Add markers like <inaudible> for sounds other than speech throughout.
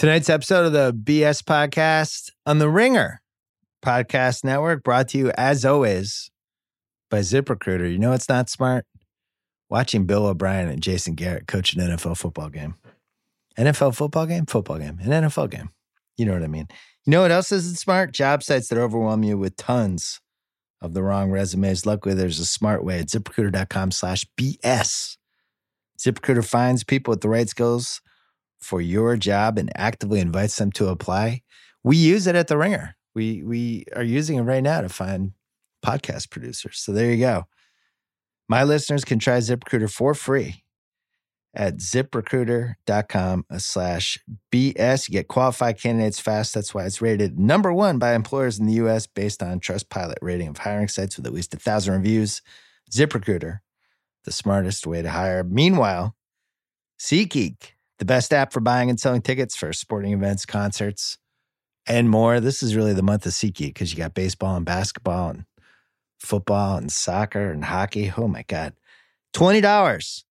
Tonight's episode of the BS podcast on the Ringer Podcast Network brought to you, as always, by ZipRecruiter. You know it's not smart? Watching Bill O'Brien and Jason Garrett coach an NFL football game. NFL football game? Football game. An NFL game. You know what I mean. You know what else isn't smart? Job sites that overwhelm you with tons of the wrong resumes. Luckily, there's a smart way at ziprecruiter.com slash BS. ZipRecruiter finds people with the right skills for your job and actively invites them to apply. We use it at the Ringer. We we are using it right now to find podcast producers. So there you go. My listeners can try ZipRecruiter for free at ziprecruiter.com slash BS. You get qualified candidates fast. That's why it's rated number one by employers in the US based on Trustpilot rating of hiring sites with at least a thousand reviews. ZipRecruiter, the smartest way to hire. Meanwhile, SeatGeek the best app for buying and selling tickets for sporting events, concerts, and more. This is really the month of SeatGeek because you got baseball and basketball and football and soccer and hockey. Oh my God. $20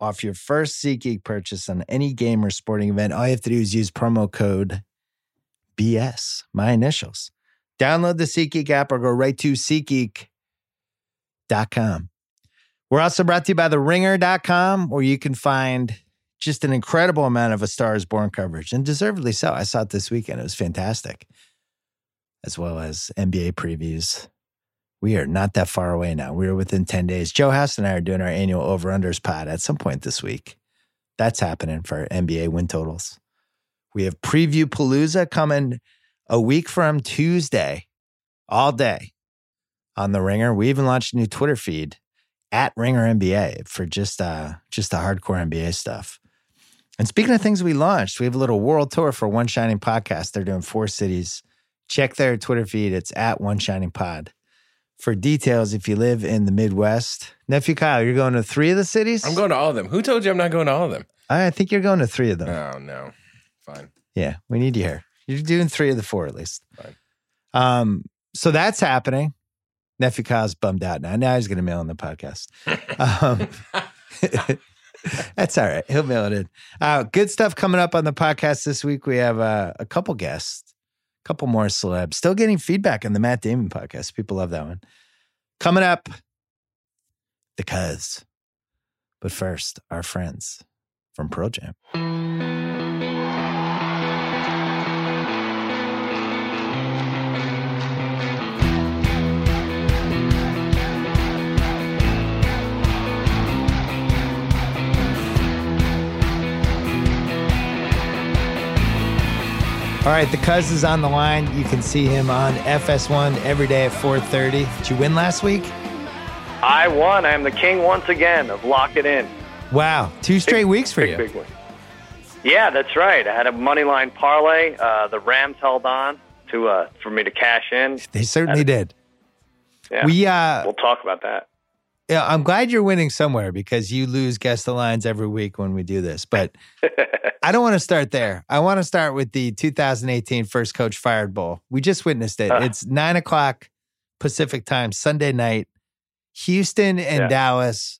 off your first SeatGeek purchase on any game or sporting event. All you have to do is use promo code BS, my initials. Download the SeatGeek app or go right to SeatGeek.com. We're also brought to you by the ringer.com where you can find just an incredible amount of A Star is Born coverage, and deservedly so. I saw it this weekend. It was fantastic, as well as NBA previews. We are not that far away now. We are within 10 days. Joe House and I are doing our annual over unders pod at some point this week. That's happening for NBA win totals. We have Preview Palooza coming a week from Tuesday, all day on the Ringer. We even launched a new Twitter feed at Ringer NBA for just uh just the hardcore NBA stuff. And speaking of things we launched, we have a little world tour for One Shining Podcast. They're doing four cities. Check their Twitter feed. It's at One Shining Pod. For details, if you live in the Midwest, nephew Kyle, you're going to three of the cities. I'm going to all of them. Who told you I'm not going to all of them? I think you're going to three of them. Oh no, fine. Yeah, we need you here. You're doing three of the four at least. Fine. Um, so that's happening. Nephew Kyle's bummed out now. Now he's going to mail in the podcast. <laughs> um, <laughs> <laughs> That's all right. He'll mail it in. Uh, good stuff coming up on the podcast this week. We have uh, a couple guests, a couple more celebs. Still getting feedback on the Matt Damon podcast. People love that one. Coming up, the cuz. But first, our friends from Pearl Jam. All right, the cuz is on the line. You can see him on FS1 every day at 4:30. Did you win last week? I won. I am the king once again of Lock It In. Wow, two straight big, weeks for big, you. Big win. Yeah, that's right. I had a money line parlay. Uh, the Rams held on to uh, for me to cash in. They certainly did. Yeah, we uh, we'll talk about that. Yeah, I'm glad you're winning somewhere because you lose guess the lines every week when we do this. But I don't want to start there. I want to start with the 2018 First Coach Fired Bowl. We just witnessed it. Uh, it's nine o'clock Pacific time, Sunday night. Houston and yeah. Dallas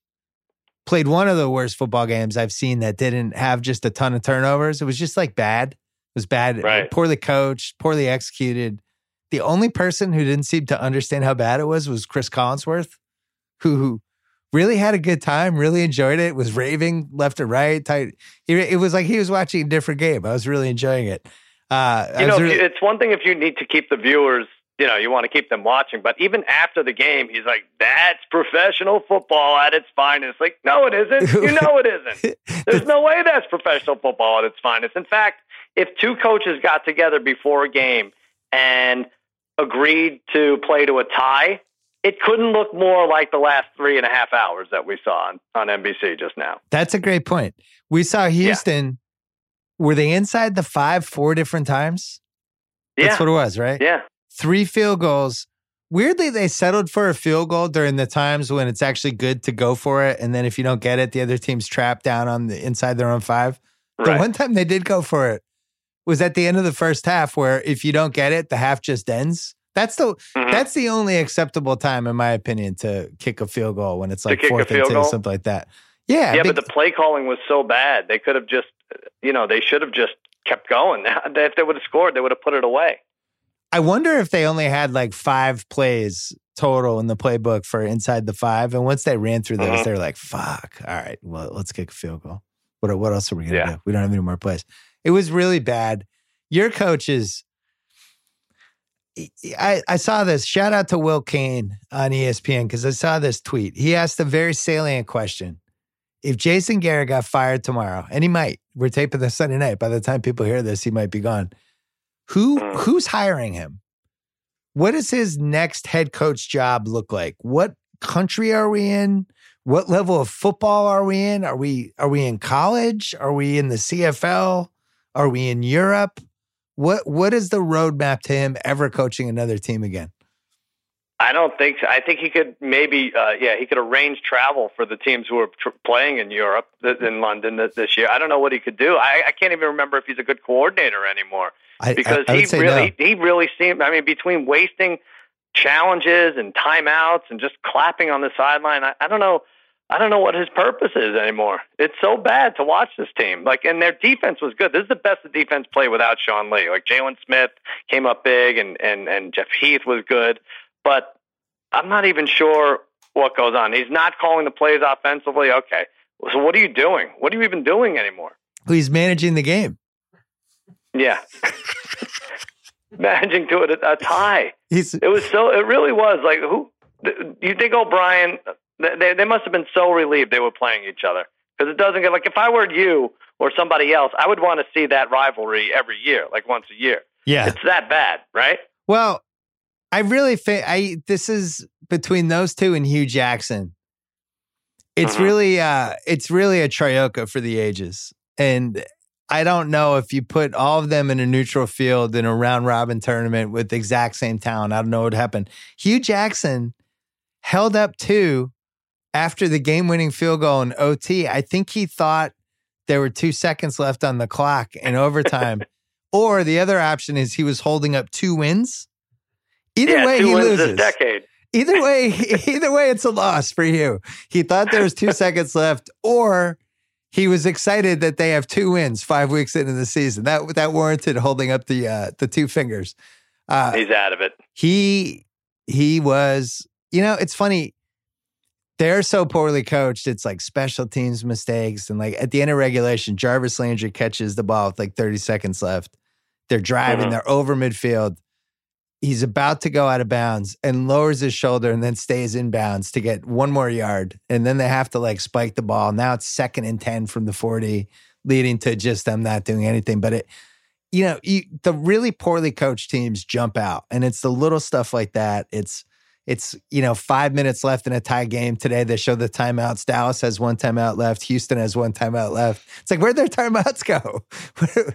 played one of the worst football games I've seen that didn't have just a ton of turnovers. It was just like bad. It was bad, right. poorly coached, poorly executed. The only person who didn't seem to understand how bad it was was Chris Collinsworth who really had a good time, really enjoyed it, was raving left and right. Tight. It was like he was watching a different game. I was really enjoying it. Uh, you know, really- it's one thing if you need to keep the viewers, you know, you want to keep them watching, but even after the game, he's like, that's professional football at its finest. Like, no, it isn't. <laughs> You know, it isn't. <laughs> There's no way that's professional football at its finest. In fact, if two coaches got together before a game and agreed to play to a tie, it couldn't look more like the last three and a half hours that we saw on, on NBC just now. That's a great point. We saw Houston. Yeah. Were they inside the five four different times? That's what it was, right? Yeah. Three field goals. Weirdly, they settled for a field goal during the times when it's actually good to go for it. And then if you don't get it, the other team's trapped down on the inside their own five. Right. The one time they did go for it was at the end of the first half, where if you don't get it, the half just ends. That's the mm-hmm. that's the only acceptable time, in my opinion, to kick a field goal when it's like fourth and two, goal? something like that. Yeah, yeah, but the play calling was so bad. They could have just, you know, they should have just kept going. <laughs> if they would have scored, they would have put it away. I wonder if they only had like five plays total in the playbook for inside the five, and once they ran through those, Mhm. they were like, "Fuck! All right, well, let's kick a field goal. What what else are we gonna Yeah. do? We don't have any more plays." It was really bad. Your coach is. I, I saw this. Shout out to Will Cain on ESPN because I saw this tweet. He asked a very salient question. If Jason Garrett got fired tomorrow, and he might, we're taping this Sunday night. By the time people hear this, he might be gone. Who Mm. who's hiring him? What does his next head coach job look like? What country are we in? What level of football are we in? Are we are we in college? Are we in the CFL? Are we in Europe? What what is the roadmap to him ever coaching another team again? I don't think so. I think he could maybe, uh, yeah, he could arrange travel for the teams who are tr- playing in Europe, th- in London th- this year. I don't know what he could do. I, I can't even remember if he's a good coordinator anymore I, because I, he really, no. he really seemed. I mean, between wasting challenges and timeouts and just clapping on the sideline, I, I don't know. I don't know what his purpose is anymore. It's so bad to watch this team. Like, and their defense was good. This is the best the defense played without Sean Lee. Like Jaylon Smith came up big, and and and Jeff Heath was good, but I'm not even sure what goes on. He's not calling the plays offensively. Okay, so what are you doing? What are you even doing anymore? He's managing the game. Yeah, <laughs> managing to a, a tie. He's It was so. It really was like who. Do you think O'Brien? They they must have been so relieved they were playing each other because it doesn't get like if I were you or somebody else, I would want to see that rivalry every year, like once a year. yeah. It's that bad, right? Well, I really think I this is between those two and Hue Jackson. It's Mhm. really uh it's really a trioca for the ages. And I don't know if you put all of them in a neutral field in a round robin tournament with the exact same talent. I don't know what happened. Hue Jackson held up two after the game winning field goal in OT. I think he thought there were two seconds left on the clock in <laughs> overtime. or the other option is he was holding up two wins. Either yeah, way, he loses. decade. Either way, <laughs> either way, it's a loss for you. He thought there was two <laughs> seconds left, or he was excited that they have two wins five weeks into the season. That that warranted holding up the uh, the two fingers. Uh, He's out of it. he he was. You know, it's funny. They're so poorly coached. It's like special teams mistakes, and like at the end of regulation, Jarvis Landry catches the ball with like thirty seconds left. They're driving. Mhm. They're over midfield. He's about to go out of bounds and lowers his shoulder and then stays in bounds to get one more yard. And then they have to like spike the ball. Now it's second and 10 from the 40, leading to just them not doing anything. But it, you know, you, the really poorly coached teams jump out. And it's the little stuff like that. It's, it's, you know, five minutes left in a tie game today. They show the timeouts. Dallas has one timeout left. Houston has one timeout left. It's like, where'd their timeouts go?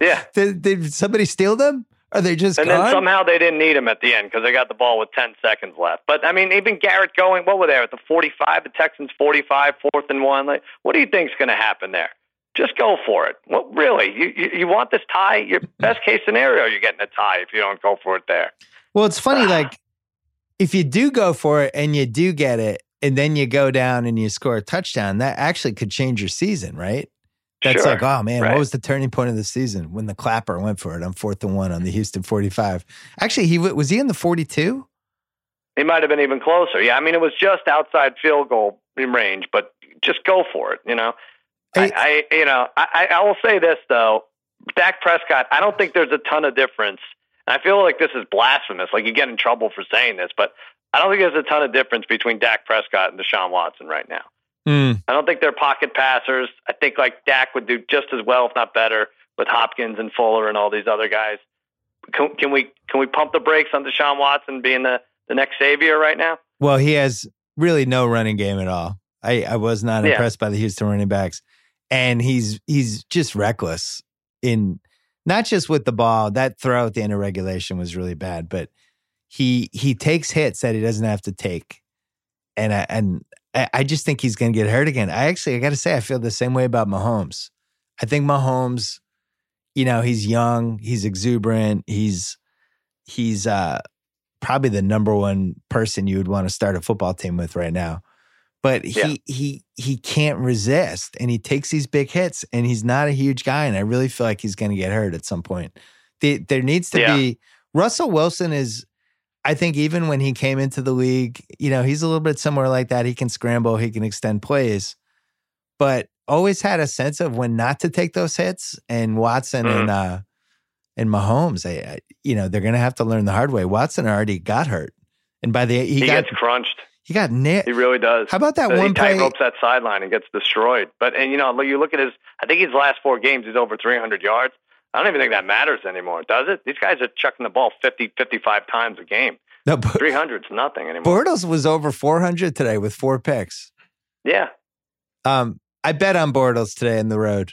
<laughs> Yeah. did, did somebody steal them? Are they just And gone? then somehow they didn't need him at the end because they got the ball with 10 seconds left. But I mean, even Garrett going, what were they at the 45? The Texans 45, fourth and one. Like, what do you think's going to happen there? Just go for it. Well, really, you, you you want this tie? Your <laughs> best case scenario, you're getting a tie if you don't go for it there. Well, it's funny, ah. like if you do go for it and you do get it, and then you go down and you score a touchdown, that actually could change your season, right? That's Sure, like, oh man, right. what was the turning point of the season when the clapper went for it on fourth and one on the Houston 45? Actually, he was he in the 42? He might have been even closer. Yeah, I mean, it was just outside field goal range, but just go for it. You know, I, I you know, I, I will say this though, Dak Prescott. I don't think there's a ton of difference. And I feel like this is blasphemous. Like you get in trouble for saying this, but I don't think there's a ton of difference between Dak Prescott and Deshaun Watson right now. Hmm. I don't think they're pocket passers. I think like Dak would do just as well, if not better, with Hopkins and Fuller and all these other guys. Can, can we can we pump the brakes on Deshaun Watson being the, the next savior right now? Well, he has really no running game at all. I, I was not Yeah. impressed by the Houston running backs. And he's he's just reckless in not just with the ball. That throw at the end of regulation was really bad, but he he takes hits that he doesn't have to take. And I and I, I just think he's gonna get hurt again. I actually I gotta say I feel the same way about Mahomes. I think Mahomes, you know, he's young, he's exuberant, he's he's uh probably the number one person you would want to start a football team with right now. But Yeah. he he he can't resist, and he takes these big hits, and he's not a huge guy, and I really feel like he's going to get hurt at some point. The, there needs to Yeah. be Russell Wilson is. I think even when he came into the league, you know, he's a little bit somewhere like that. He can scramble, he can extend plays, but always had a sense of when not to take those hits. And Watson Mm. and uh and Mahomes, I, I, you know, they're going to have to learn the hard way. Watson already got hurt, and by the he, He, got gets crunched. He got nailed. He really does. How about that So one he play? tightropes that sideline and gets destroyed. But and you know, you look at his. I think his last four games, he's over 300 yards. I don't even think that matters anymore, does it? These guys are chucking the ball 50, 55 times a game. No, but 300's nothing anymore. Bortles was over 400 today with four picks. Yeah. Um, I bet on Bortles today in the road.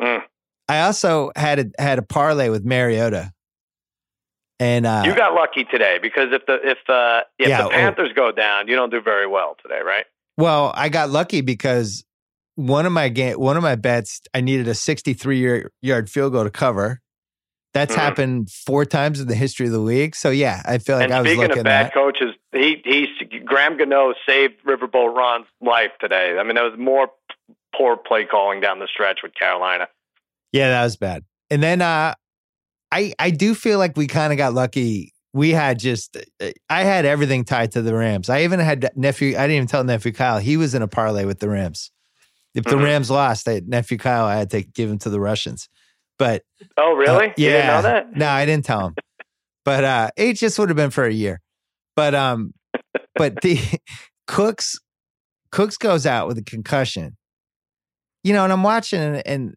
Mm. I also had a, had a parlay with Mariota, and uh, You got lucky today because if the if uh, if Yeah, the oh. Panthers go down, you don't do very well today, right? well, I got lucky because one of my game, one of my bets, I needed a 63 year, yard field goal to cover. That's Mhm. happened four times in the history of the league. So yeah, I feel like and I was speaking looking of bad at. coaches, he he Graham Gano saved Riverboat Ron's life today. I mean, there was more poor play calling down the stretch with Carolina. Yeah, that was bad. And then uh I I do feel like we kind of got lucky. We had just I had everything tied to the Rams. I even had nephew. I didn't even tell nephew Kyle he was in a parlay with the Rams. If the Mhm. Rams lost, I, nephew Kyle I had to give him to the Russians. But Oh, uh, really? yeah, You didn't know that? no, I didn't tell him. But uh it just would have been for a year. But um, but the <laughs> Cooks Cooks goes out with a concussion. You know, and I'm watching and, and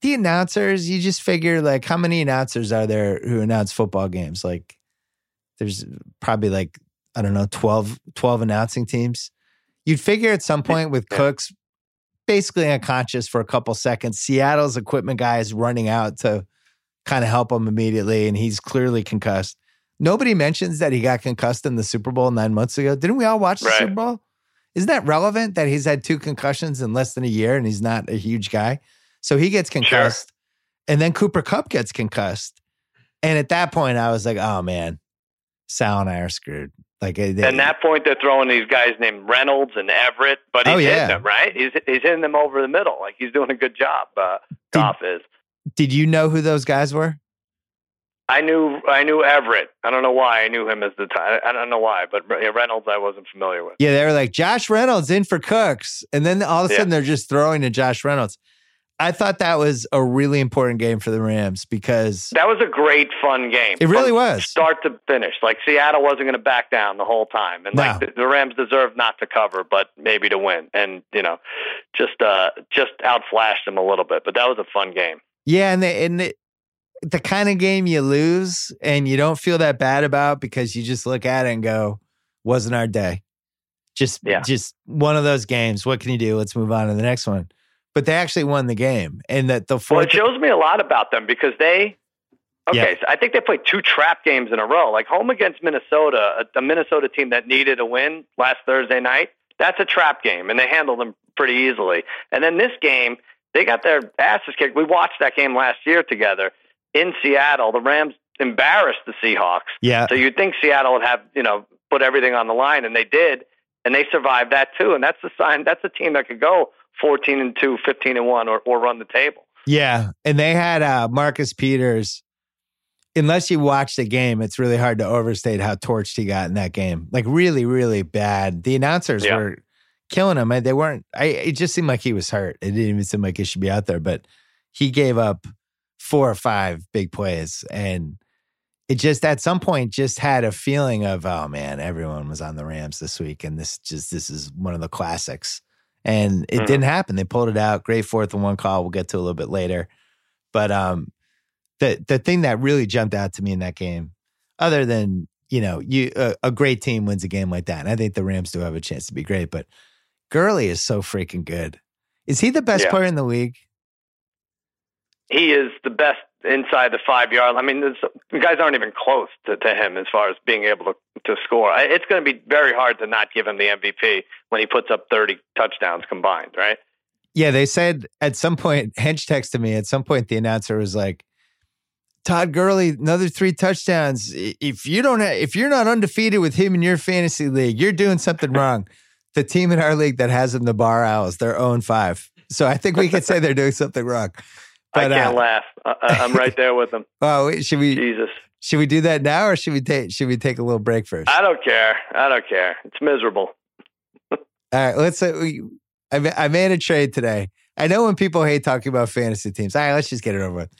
the announcers, you just figure like how many announcers are there who announce football games? Like there's probably like, I don't know, 12, 12 announcing teams. You'd figure at some point with Cooks basically unconscious for a couple seconds, Seattle's equipment guy is running out to kind of help him immediately, and he's clearly concussed. Nobody mentions that he got concussed in the Super Bowl nine months ago. Didn't we all watch the Right. Super Bowl? Isn't that relevant that he's had two concussions in less than a year and he's not a huge guy? So he gets concussed, and then Cooper Kupp gets concussed. And at that point, I was like, oh man, Sal and I are screwed. Like, they- And that point, they're throwing these guys named Reynolds and Everett, but he's Oh, yeah. hitting them right. He's he's hitting them over the middle. Like he's doing a good job. Uh, Did- Goff is. did you know who those guys were? I knew I knew Everett. I don't know why I knew him as the time. I don't know why, but Reynolds I wasn't familiar with. Yeah, they were like Josh Reynolds in for Cooks, and then all of a Yeah. sudden they're just throwing to Josh Reynolds. I thought that was a really important game for the Rams because That was a great fun game. it really was. start to finish. Like Seattle wasn't going to back down the whole time, and like the, the Rams deserved not to cover, but maybe to win, and you know, just uh just outflashed them a little bit. But that was a fun game. Yeah, and the, and the, the kind of game you lose and you don't feel that bad about because you just look at it and go, "Wasn't our day." Just Yeah. just one of those games. What can you do? Let's move on to the next one. But they actually won the game, and that the Well, it shows me a lot about them because they. Okay, Yeah. so I think they played two trap games in a row, like home against Minnesota, a, a Minnesota team that needed a win last Thursday night. That's a trap game, and they handled them pretty easily. And then this game, they got their asses kicked. We watched that game last year together in Seattle. The Rams embarrassed the Seahawks. yeah, So you'd think Seattle would have, you know, put everything on the line, and they did, and they survived that too. And that's the sign. That's a team that could go 14 and 2, 15 and 1, or, or run the table. Yeah, and they had uh, Marcus Peters. Unless you watch the game, it's really hard to overstate how torched he got in that game. Like really, really bad. The announcers Yeah. were killing him. They weren't. I. It just seemed like he was hurt. It didn't even seem like he should be out there. But he gave up four or five big plays, and it just at some point just had a feeling of oh man, everyone was on the Rams this week, and this just this is one of the classics. And it Mhm. didn't happen. They pulled it out. Great fourth and one call. We'll get to a little bit later. But um, the the thing that really jumped out to me in that game, other than you know, you a, a great team wins a game like that, and I think the Rams do have a chance to be great. But Gurley is so freaking good. Is he the best Yeah. player in the league? he is the best inside the five yard. I mean, the guys aren't even close to, to him as far as being able to, to score. I- It's going to be very hard to not give him the MVP when he puts up 30 touchdowns combined, right? Yeah, they said at some point, Hench texted me. At some point, the announcer was like, "Todd Gurley, another three touchdowns. If you don't, have, if you're not undefeated with him in your fantasy league, you're doing something wrong." the team in our league that has him, the bar owls, they're 0 5. So I think we could say they're doing something wrong. I can't uh, laugh. I, I'm right there with them. Oh, wait, should we Jesus. should we do that now or should we take should we take a little break first? I don't care. I don't care. It's miserable. <laughs> All right, let's say we, I, I made a trade today. I know when people hate talking about fantasy teams. All right, let's just get it over with.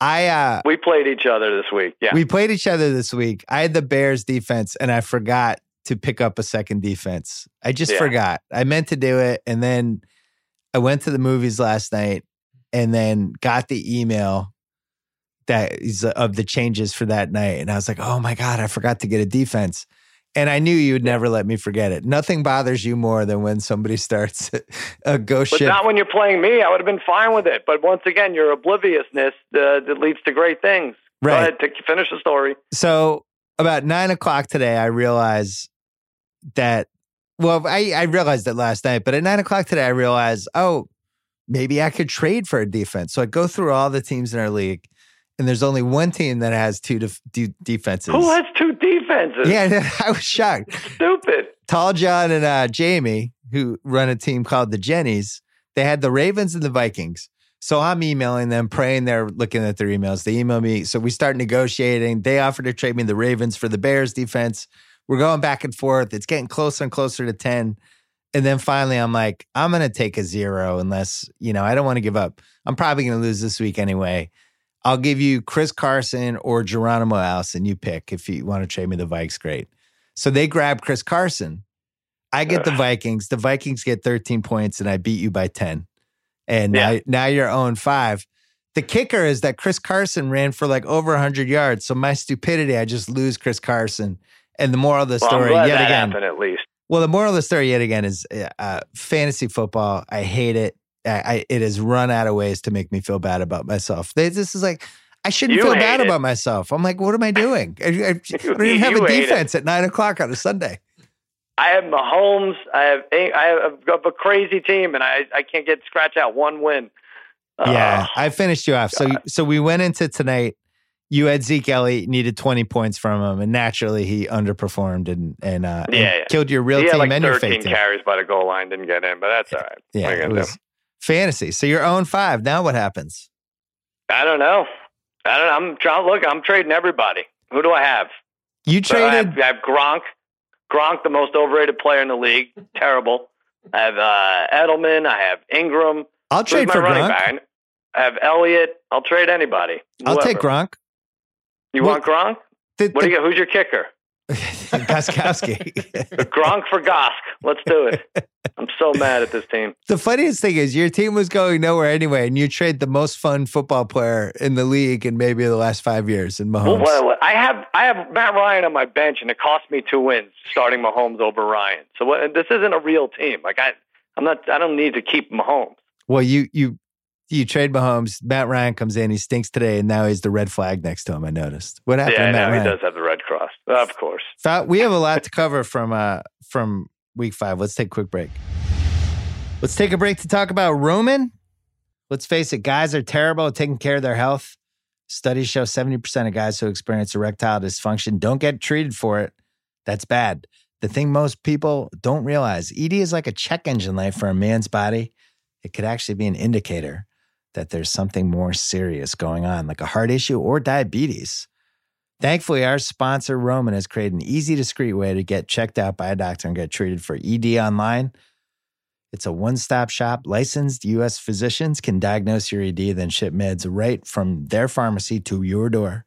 I uh We played each other this week. Yeah. we played each other this week. I had the Bears defense and I forgot to pick up a second defense. I just Yeah. forgot. I meant to do it and then I went to the movies last night and then got the email that is of the changes for that night and I was like, "Oh my god, I forgot to get a defense." And I knew you would never let me forget it. Nothing bothers you more than when somebody <laughs> starts a ghost but ship. not when you're playing me. I would have been fine with it. But once again, your obliviousness uh, that leads to great things. Right. Go ahead, finish the story. So about nine o'clock today, I realized that. Well, I, I realized it last night, but at nine o'clock today, I realized, oh, maybe I could trade for a defense. So I go through all the teams in our league, and there's only one team that has two def- de- defenses. Who has two defenses? Yeah, <laughs> I was shocked. Stupid. Tall John and uh, Jamie, who run a team called the Jennies, they had the Ravens and the Vikings. So I'm emailing them, praying they're looking at their emails. They email me. So we start negotiating. They offer to trade me the Ravens for the Bears defense. We're going back and forth. It's getting closer and closer to 10. And then finally, I'm like, I'm going to take a zero unless, you know, I don't want to give up. I'm probably going to lose this week anyway. I'll give you Chris Carson or Geronimo Allison. You pick if you want to trade me the Vikes, great. So they grab Chris Carson. I get the Vikings. The Vikings get 13 points, and I beat you by 10. And Yeah. now, now you're 0 5. The kicker is that Chris Carson ran for like over 100 yards. So my stupidity, I just lose Chris Carson. And the moral of the Well, story, yet again, happened at least. Well, the moral of the story yet again is uh, uh, fantasy football. I hate it. I, I, it has run out of ways to make me feel bad about myself. They- This is like I shouldn't You feel bad it. about myself. I'm like, what am I doing? I, I, <laughs> don't even have a defense at nine o'clock on a Sunday. I have Mahomes. I have I have a crazy team, and I I can't get scratch out one win. yeah. I finished you off. So so we went into tonight. You had Zeke Elliott needed 20 points from him, and naturally he underperformed and and, uh, and Yeah, yeah. killed your real he team like and your 13 fake team. carries by the goal line, didn't get in, but that's all right. Yeah, What are you it was do? fantasy. So you're 0 5. Now what happens? I don't know. I don't. know. I'm trying. Look, I'm trading everybody. Who do I have? You So I have, traded. I have Gronk. Gronk, the most overrated player in the league. Terrible. I have uh, Edelman. I have Ingram. I'll Who's trade for running Gronk. back? I have Elliott. I'll trade anybody. I'll take Gronk. You Well, want Gronk? The, What do you? Who's your kicker? <laughs> Gostkowski. <laughs> Gronk for Gosk. Let's do it. I'm so mad at this team. the funniest thing is your team was going nowhere anyway, and you trade the most fun football player in the league in maybe the last five years in Mahomes. well, I have I have Matt Ryan on my bench, and it cost me two wins starting Mahomes over Ryan. So what, this isn't a real team. Like I, I'm not. I don't need to keep Mahomes. Well, you you you trade Mahomes. Matt Ryan comes in. He stinks today, and now he's the red flag next to him. I noticed. What happened yeah, to Matt no, he Ryan? does have the red cross, of course. Thought- we have a lot to cover from uh from week five. Let's take a quick break. Let's take a break to talk about Roman. Let's face it, guys are terrible at taking care of their health. Studies show 70% of guys who experience erectile dysfunction don't get treated for it. That's bad. The thing most people don't realize ED is like a check engine light for a man's body. It could actually be an indicator that there's something more serious going on, like a heart issue or diabetes. Thankfully, our sponsor, Roman, has created an easy, discreet way to get checked out by a doctor and get treated for ED online. It's a one stop shop. Licensed U.S. physicians can diagnose your ED, then ship meds right from their pharmacy to your door.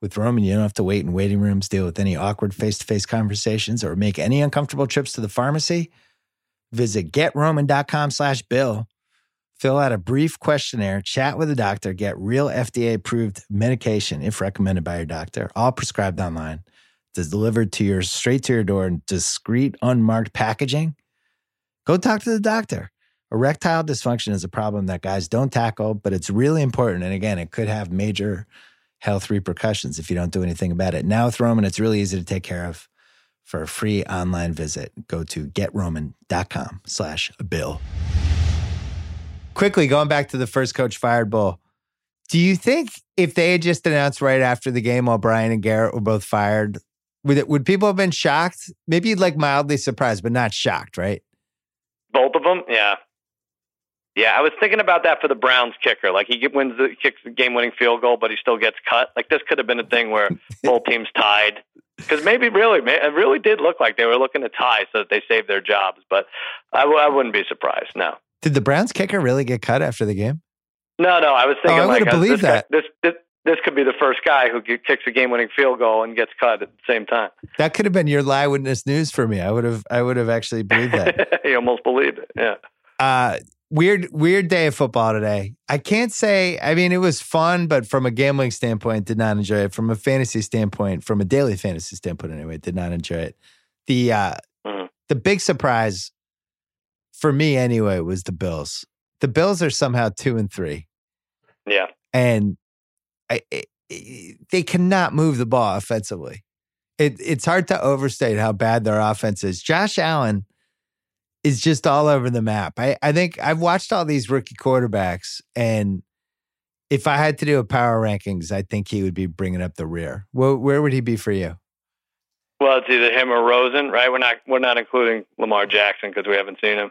With Roman, you don't have to wait in waiting rooms, deal with any awkward face to face conversations, or make any uncomfortable trips to the pharmacy. Visit getroman.com slash bill. Fill out a brief questionnaire, chat with a doctor, get real FDA approved medication if recommended by your doctor, all prescribed online. It's delivered to your straight to your door in discreet, unmarked packaging. Go talk to the doctor. Erectile dysfunction is a problem that guys don't tackle, but it's really important. And again, it could have major health repercussions if you don't do anything about it. Now with Roman, it's really easy to take care of. For a free online visit, go to getroman.com slash bill. Quickly, going back to the first coach fired bull, do you think if they had just announced right after the game while Brian and Garrett were both fired, Would it, would people have been shocked? Maybe like mildly surprised, but not shocked, right? Both of them, yeah. Yeah, I was thinking about that for the Browns kicker. Like he wins the kicks the game-winning field goal, but he still gets cut. Like this could have been a thing where <laughs> both teams tied. Because maybe really, it really did look like they were looking to tie so that they saved their jobs. But I w- I wouldn't be surprised. No. Did the Browns kicker really get cut after the game? No, no. I was thinking Oh, I like would've uh, believed guy- that. this this this could be the first guy who kicks a game-winning field goal and gets cut at the same time. That could have been your lie witness news for me. I would have I would have actually believed that. <laughs> you almost believed it. Yeah. uh weird weird day of football today. I can't say I mean it was fun, but from a gambling standpoint, did not enjoy it. From a fantasy standpoint, from a daily fantasy standpoint anyway, did not enjoy it. The uh Mhm. the big surprise for me anyway was the Bills. The Bills are somehow two and three. Yeah. and I, it, it- they cannot move the ball offensively. It, it's hard to overstate how bad their offense is. Josh Allen is just all over the map. I, I think I've watched all these rookie quarterbacks, and if I had to do a power rankings, I think he would be bringing up the rear. Where, where would he be for you? Well, it's either him or Rosen, right? We're not we're not including Lamar Jackson because we haven't seen him.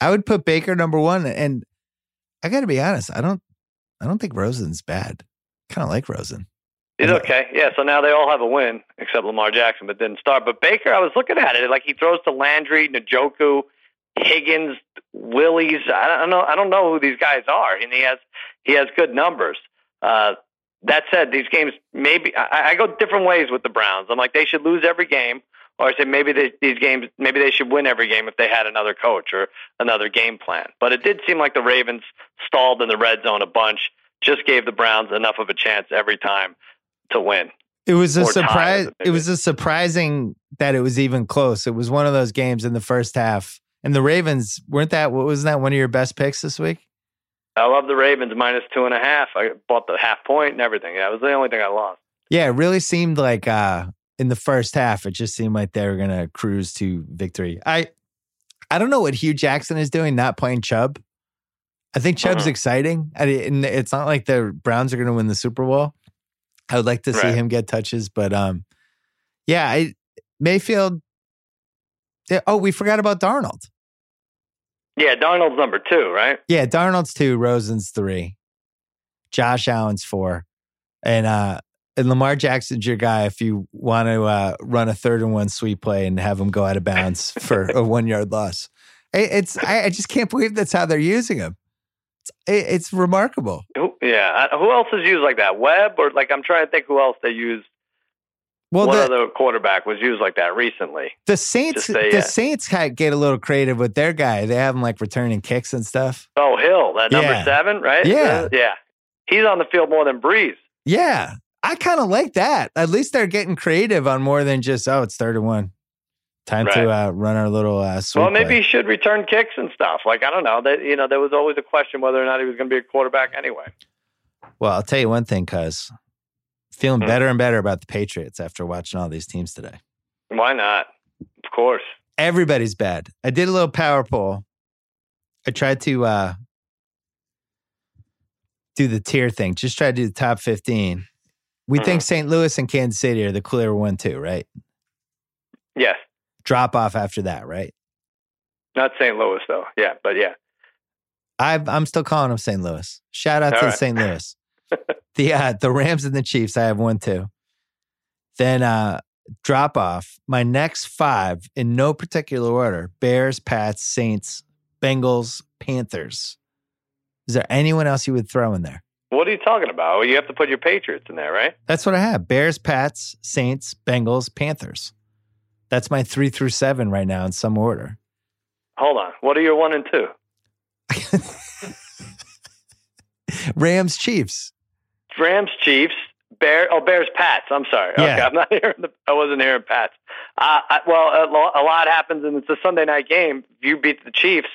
I would put Baker number one, and I got to be honest, I don't, I don't think Rosen's bad. Kind of like Rosen. He's okay. Yeah, so now they all have a win except Lamar Jackson, but didn't start. But Baker, I was looking at it like he throws to Landry, Njoku, Higgins, Willies. I don't know. I don't know who these guys are, and he has he has good numbers. Uh, that said, these games maybe I, I go different ways with the Browns. I'm like they should lose every game, or I say maybe they, these games maybe they should win every game if they had another coach or another game plan. But it did seem like the Ravens stalled in the red zone a bunch. Just gave the Browns enough of a chance every time to win. It was a surprise. It was a surprising that it was even close. It was one of those games in the first half, and the Ravens weren't that. What was that one of your best picks this week? I love the Ravens minus two and a half. I bought the half point and everything. That was the only thing I lost. Yeah, it really seemed like uh, in the first half, it just seemed like they were going to cruise to victory. I, I don't know what Hue Jackson is doing, not playing Chubb. I think Chubb's Mhm. exciting, it- and it's not like the Browns are going to win the Super Bowl. I would like to see Right. him get touches, but um, yeah, I Mayfield. yeah, Oh, we forgot about Darnold. Yeah, Darnold's number two, right? Yeah, Darnold's two, Rosen's three, Josh Allen's four, and uh and Lamar Jackson's your guy if you want to uh, run a third and one sweep play and have him go out of bounds for <laughs> a one yard loss. It- It's I, I just can't believe that's how they're using him. It's, it- it's remarkable. Who, yeah. Who else is used like that? Webb or like I'm trying to think who else they used. Well, what the, other quarterback was used like that recently? the Saints, say the yeah. Saints get a little creative with their guy. They have him like returning kicks and stuff. Oh, Hill, that number Yeah. seven, right? Yeah. Uh, yeah. He's on the field more than Brees. Yeah, I kind of like that. At least they're getting creative on more than just oh, it's third and one. Time to uh, run our little uh. Well, maybe play. he should return kicks and stuff. Like I don't know. That you know, there was always a question whether or not he was going to be a quarterback anyway. Well, I'll tell you one thing, cuz feeling Hmm. better and better about the Patriots after watching all these teams today. Why not? Of course. Everybody's bad. I did a little power poll. I tried to uh, do the tier thing. Just try to do the top fifteen. We Mhm. think St. Louis and Kansas City are the clear one too, right? Yes. Drop off after that, right? Not St. Louis though. Yeah, but yeah. I've, I'm still calling them St. Louis. Shout out All to right. St. Louis. <laughs> the uh, the Rams and the Chiefs. I have one too. Then uh, drop off. My next five in no particular order: Bears, Pats, Saints, Bengals, Panthers. Is there anyone else you would throw in there? What are you talking about? Well, you have to put your Patriots in there, right? That's what I have: Bears, Pats, Saints, Bengals, Panthers. That's my three through seven right now in some order. Hold on. What are your one and two? <laughs> Rams, Chiefs. Rams, Chiefs, Bear. Oh, Bears, Pats. I'm sorry. Okay, Yeah. I'm not <laughs> hearing. The, I wasn't hearing Pats. Uh, I, well, a, a lot happens, and it's a Sunday night game. If you beat the Chiefs,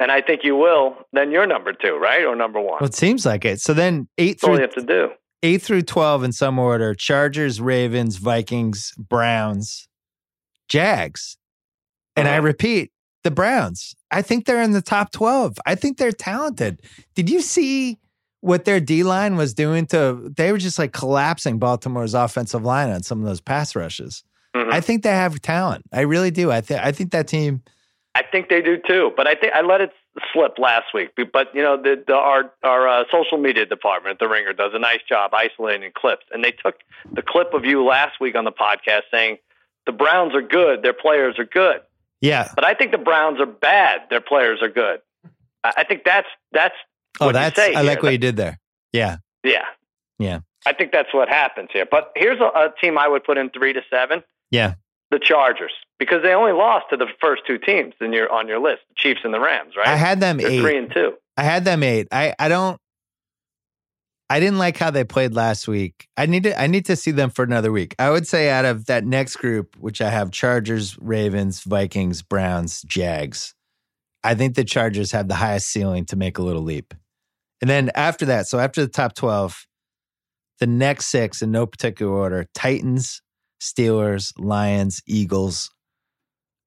and I think you will, then you're number two, right, or number one. Well, it seems like it. So then eight That's all through you have to do. eight through 12 in some order Chargers, Ravens, Vikings, Browns, Jags. And I Uh-huh. repeat, the Browns. I think they're in the top 12. I think they're talented. Did you see what their D line was doing to they were just like collapsing Baltimore's offensive line on some of those pass rushes. Mhm. I think they have talent. I really do. I think I think that team. I think they do too, but I think I let it slip last week. But you know, the, the our our uh, social media department the Ringer does a nice job isolating clips, and they took the clip of you last week on the podcast saying the Browns are good, their players are good, Yeah. but I think the Browns are bad, their players are good. I, I think that's that's Oh, that's I like here. what you did there. Yeah. yeah Yeah. I think that's what happens here. But here's a, a team I would put in three to seven. Yeah. The Chargers, because they only lost to the first two teams in your on your list, the Chiefs and the Rams, right? I had them They're eight. three and two. I had them eight. I I don't. I didn't like how they played last week. I need to I need to see them for another week. I would say out of that next group, which I have Chargers, Ravens, Vikings, Browns, Jags, I think the Chargers have the highest ceiling to make a little leap. And then after that, so after the top 12, the next six in no particular order Titans, Steelers, Lions, Eagles,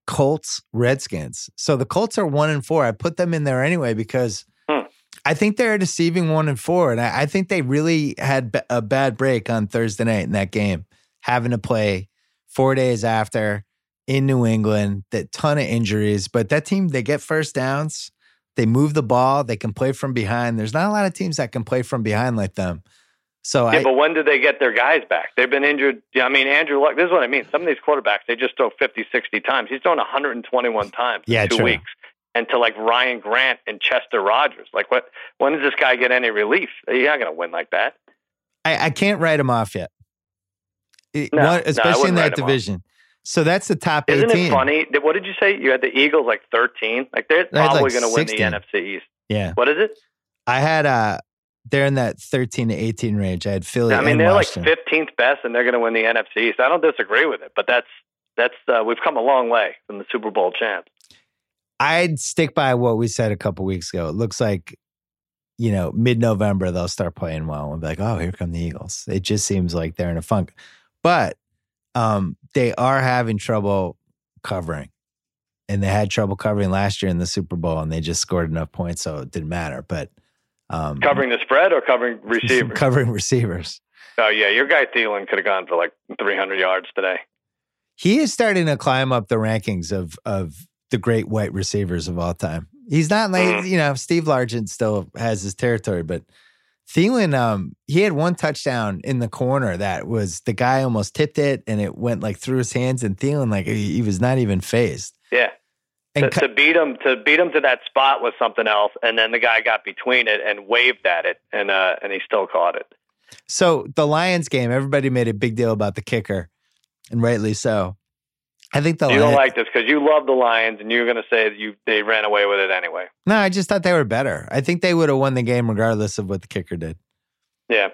Colts, Redskins. So the Colts are one and four. I put them in there anyway because Hmm. I think they're a deceiving one and four. And I, I think they really had b- a bad break on Thursday night in that game, having to play four days after in New England, that ton of injuries. But that team, they get first downs, they move the ball, they can play from behind. There's not a lot of teams that can play from behind like them. So Yeah, I, but when do they get their guys back? They've been injured. Yeah, I mean, Andrew Luck, this is what I mean. Some of these quarterbacks, they just throw 50, 60 times. He's thrown 121 times Yeah, in two true. weeks. And to like Ryan Grant and Chester Rogers. Like, what? when does this guy get any relief? You're not going to win like that. I, I can't write them off yet. It- No, no, one- especially in that write 'em off. division. So that's the top Isn't 18. it funny? What did you say? You had the Eagles like 13? Like, they're I probably like, going to win the NFC East. Yeah. What is it? I had uh they're in that 13 to 18 range. I had Philly I mean, and they're Washington. like 15th best, and they're going to win the NFC East. I don't disagree with it, but that's that's uh, we've come a long way from the Super Bowl champs. I'd stick by what we said a couple weeks ago. It looks like, you know, mid November they'll start playing well. We'll be like, oh, here come the Eagles. It just seems like they're in a funk. But um, they are having trouble covering. And they had trouble covering last year in the Super Bowl, and they just scored enough points, so it didn't matter. But um, Covering the spread or covering <laughs> receivers? covering receivers. oh yeah, your guy Thielen could have gone for like 300 yards today. He is starting to climb up the rankings of of the great white receivers of all time. He's not like Mhm. you know Steve Largent still has his territory, but Thielen, um, he had one touchdown in the corner that was the guy almost tipped it and it went like through his hands, and Thielen like he, he was not even phased. Yeah, And to, to beat him to beat him to that spot was something else, and then the guy got between it and waved at it, and uh, and he still caught it. so the Lions game, everybody made a big deal about the kicker, and rightly so. I think the you don't Lions, like this because you love the Lions, and you're going to say that you they ran away with it anyway. no, I just thought they were better. I think they would have won the game regardless of what the kicker did. Yeah.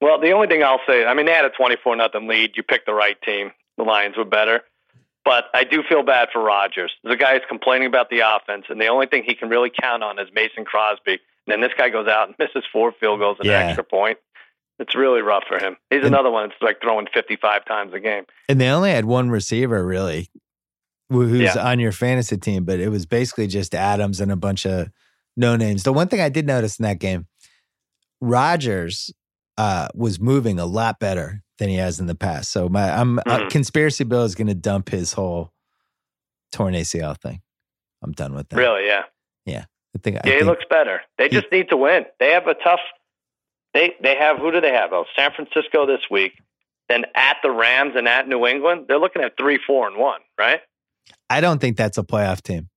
Well, the only thing I'll say, I mean, they had a 24 nothing lead. You picked the right team. The Lions were better. But I do feel bad for Rodgers. The guy is complaining about the offense, and the only thing he can really count on is Mason Crosby. And then this guy goes out and <laughs> misses four field goals and Yeah. an extra point. It's really rough for him. He's And- another one that's like throwing 55 times a game. And they only had one receiver really who's Yeah. on your fantasy team, but it was basically just Adams and a bunch of no names. The one thing I did notice in that game, Rodgers uh, was moving a lot better than he has in the past. So my I'm uh, Mhm. conspiracy Bill is going to dump his whole torn ACL thing. I'm done with that. Really, yeah. Yeah. I think. I Yeah, he looks better. They he- just need to win. They have a tough. They they have who do they have? Oh, San Francisco this week. Then at the Rams and at New England, they're looking at three, four, and one. Right? I don't think that's a playoff team.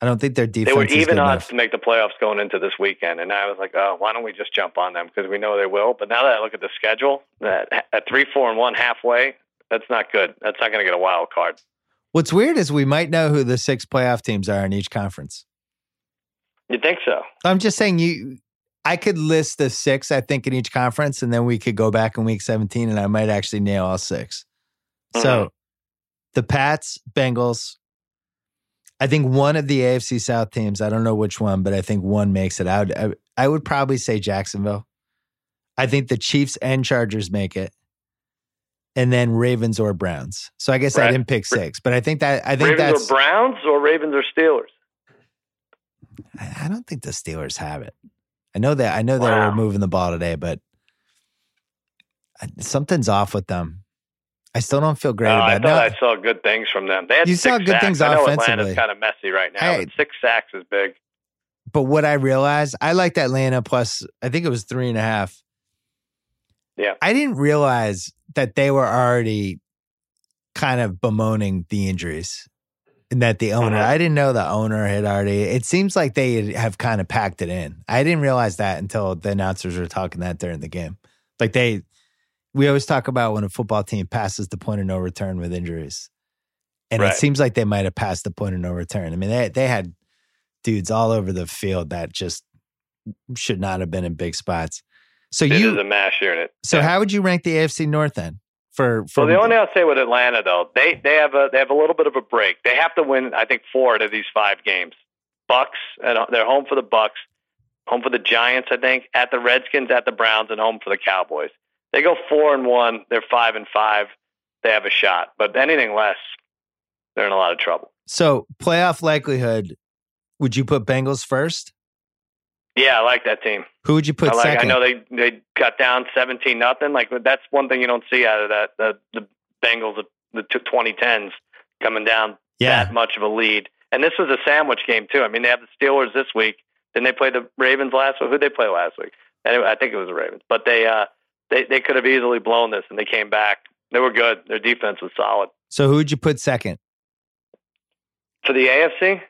I don't think their defense. They were even odds enough. to make the playoffs going into this weekend, and I was like, oh, why don't we just jump on them because we know they will. But now that I look at the schedule, that at three, four, and one halfway, that's not good. That's not going to get a wild card. What's weird is we might know who the six playoff teams are in each conference. You think so? I'm just saying you I could list the six, I think, in each conference, and then we could go back in week 17 and I might actually nail all 6 Mm-hmm. So the Pats, Bengals. I think one of the AFC South teams, I don't know which one, but I think one makes it out. I, I would probably say Jacksonville. I think the Chiefs and Chargers make it. And then Ravens or Browns. So I guess I didn't pick six, but I think that I think Ravens that's or Browns or Ravens or Steelers? I I don't think the Steelers have it. I know that I know they Wow. were moving the ball today, but something's off with them. I still don't feel great Uh, I about thought it. I saw good things from them. They had You saw good sacks. things I know offensively. Atlanta's kind of messy right now. Six sacks is big. but what I realized, I liked Atlanta plus. I think it was three and a half. Yeah. I didn't realize that they were already kind of bemoaning the injuries that the owner, Mhm. I didn't know the owner had already, it seems like they have kind of packed it in. I didn't realize that until the announcers were talking that during the game. Like they, we always talk about when a football team passes the point of no return with injuries. And it seems like they might have passed the point of no return. I mean, they, they had dudes all over the field that just should not have been in big spots. So you, is a mash unit. so Yeah. how would you rank the AFC North then? For for So the only thing I'll say with Atlanta though, they they have a they have a little bit of a break. They have to win, I think, four out of these five games. Bucks and they're home for the Bucks, home for the Giants, I think, at the Redskins, at the Browns, and home for the Cowboys. They go four and one. They're five and five. They have a shot, but anything less, they're in a lot of trouble. so playoff likelihood, would you put Bengals first? Yeah, I like that team. Who would you put I like. second? I know they they cut down seventeen nothing. Like that's one thing you don't see out of that the the Bengals the twenty tens coming down yeah, that much of a lead. And this was a sandwich game too. I mean, they have the Steelers this week. Didn't they play the Ravens last week? Who did they play last week? Anyway, I think it was the Ravens. But they uh they they could have easily blown this, and they came back. They were good. Their defense was solid. So who would you put second? For the AFC,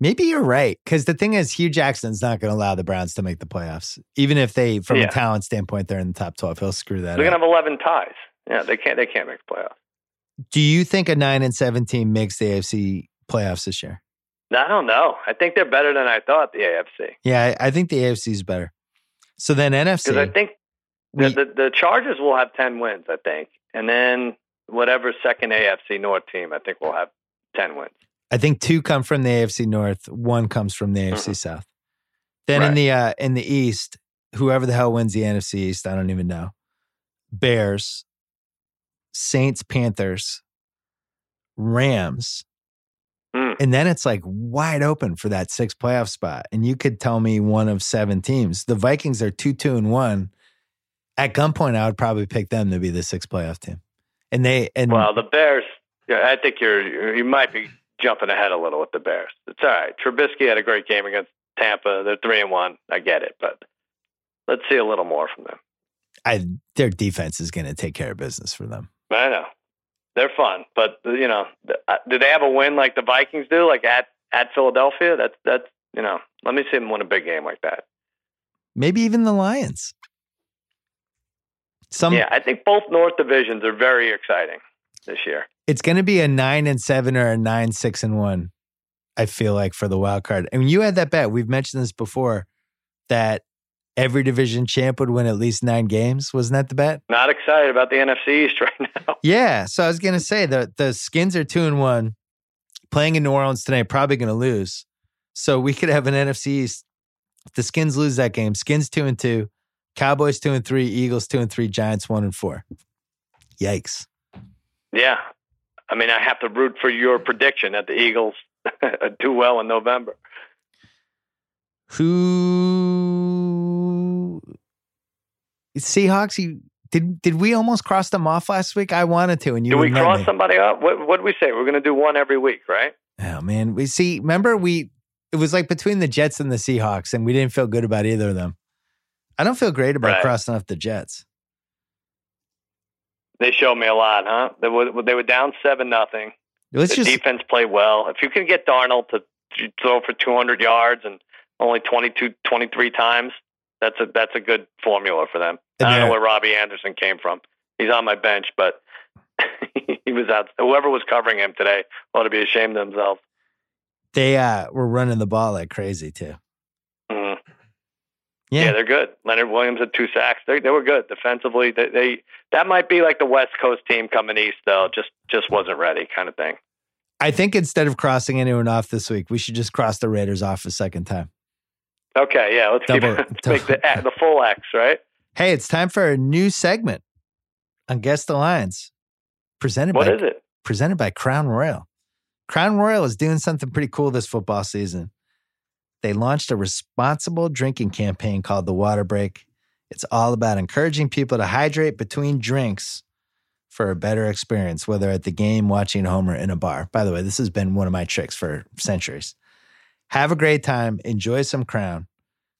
Maybe you're right because the thing is, Hue Jackson's not going to allow the Browns to make the playoffs, even if they, from Yeah. a talent standpoint, they're in the top twelve. He'll screw that they're up. gonna have eleven ties. Yeah, they can't they can't make the playoffs. Do you think a nine and seven team makes the AFC playoffs this year? I don't know. I think they're better than I thought. The AFC Yeah, I, I think the AFC is better. So then NFC, because I think we- the, the the Chargers will have ten wins. I think, and then whatever second AFC North team, I think will have ten wins. I think two come from the AFC North, one comes from the AFC South. Then in the uh, in the East, whoever the hell wins the NFC East, I don't even know. Bears, Saints, Panthers, Rams, Hmm. and then it's like wide open for that six playoff spot. And you could tell me one of seven teams. The Vikings are two, two, and one. At gunpoint, I would probably pick them to be the sixth playoff team. And they and Well, the Bears. Yeah, I think you're- you might be jumping ahead a little with the Bears. It's all right. Trubisky had a great game against Tampa. They're three and one. I get it, but let's see a little more from them. I, their defense is going to take care of business for them. I know they're fun, but you know, uh, do they have a win like the Vikings do, like at at Philadelphia? That's that's you know. Let me see them win a big game like that. Maybe even the Lions. Some yeah, I think both North divisions are very exciting this year. It's going to be a nine and seven or a nine six and one. I feel like for the wild card. And you had that bet. We've mentioned this before that every division champ would win at least nine games. Wasn't that the bet? Not excited about the NFC East <laughs> right now. Yeah. So I was going to say the the Skins are two and one, playing in New Orleans tonight. Probably going to lose. So we could have an NFC East. If the Skins lose that game, Skins two and two, Cowboys two and three, Eagles two and three, Giants one and four. Yikes. Yeah. I mean, I have to root for your prediction that the Eagles <laughs> do well in November. Who Seahawks? You did? Did we almost cross them off last week? I wanted to, and you Do we cross me. somebody off? What what did we say? We're going to do one every week, right? Oh man, we see. Remember, we it was like between the Jets and the Seahawks, and we didn't feel good about either of them. I don't feel great about Right. crossing off the Jets. They showed me a lot, huh? They were they were down seven nothing. Let's The just defense played well. If you can get Darnold to throw for 200 yards and only 22, 23 times, that's a that's a good formula for them. And I don't know where Robbie Anderson came from. He's on my bench, but <laughs> he was out. Whoever was covering him today ought to be ashamed of themselves. they uh were running the ball like crazy too. Mhm. Yeah. Yeah. they're good. Leonard Williams had two sacks. They they were good defensively. They, they that might be like the West Coast team coming east though. Just just wasn't ready, kind of thing. I think instead of crossing anyone off this week, we should just cross the Raiders off a second time. Okay, yeah, let's keep Double- it, let's <laughs> make the the full X, right? Hey, it's time for a new segment on Guess the Lines, presented What by is it? presented by Crown Royal. Crown Royal is doing something pretty cool this football season. They launched a responsible drinking campaign called the Water Break. It's all about encouraging people to hydrate between drinks for a better experience, whether at the game, watching at home, or in a bar. By the way, this has been one of my tricks for centuries. Have a great time, enjoy some crown.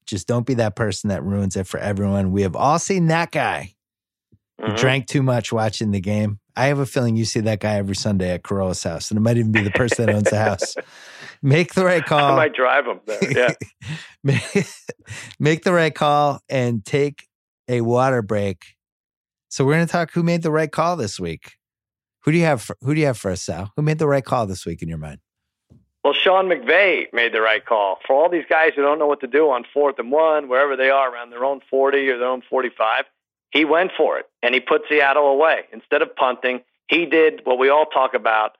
Just don't be that person that ruins it for everyone. We have all seen that guy who Mhm. drank too much watching the game. I have a feeling you see that guy every Sunday at Carolla's house, and it might even be the person that owns the house. <laughs> Make the right call. I might drive them there. Yeah. <laughs> make, make the right call and take a water break. So we're going to talk who made the right call this week. Who do you have? For, who do you have for us, Sal? Who made the right call this week in your mind? Well, Sean McVay made the right call. For all these guys who don't know what to do on fourth and one, wherever they are around their own 40 or their own 45, he went for it and he put Seattle away. Instead of punting, he did what we all talk about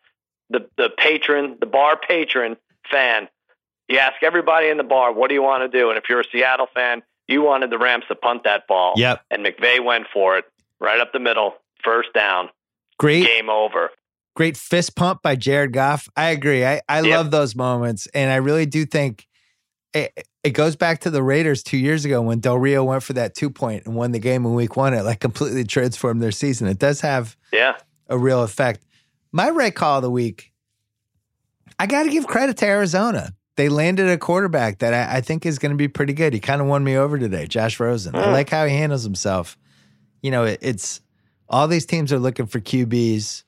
the, the patron, the bar patron fan. You ask everybody in the bar, what do you want to do? And if you're a Seattle fan, you wanted the Rams to punt that ball. Yep, And McVay went for it right up the middle, first down, great, game over. great fist pump by Jared Goff. I agree. I I Yep. love those moments, and I really do think it, it goes back to the Raiders two years ago when Del Rio went for that two point and won the game in Week One. It like completely transformed their season. It does have Yeah. a real effect. My right call of the week, I got to give credit to Arizona. They landed a quarterback that I, I think is going to be pretty good. He kind of won me over today, Josh Rosen. I Mm. like how he handles himself. You know, it, it's all these teams are looking for QBs.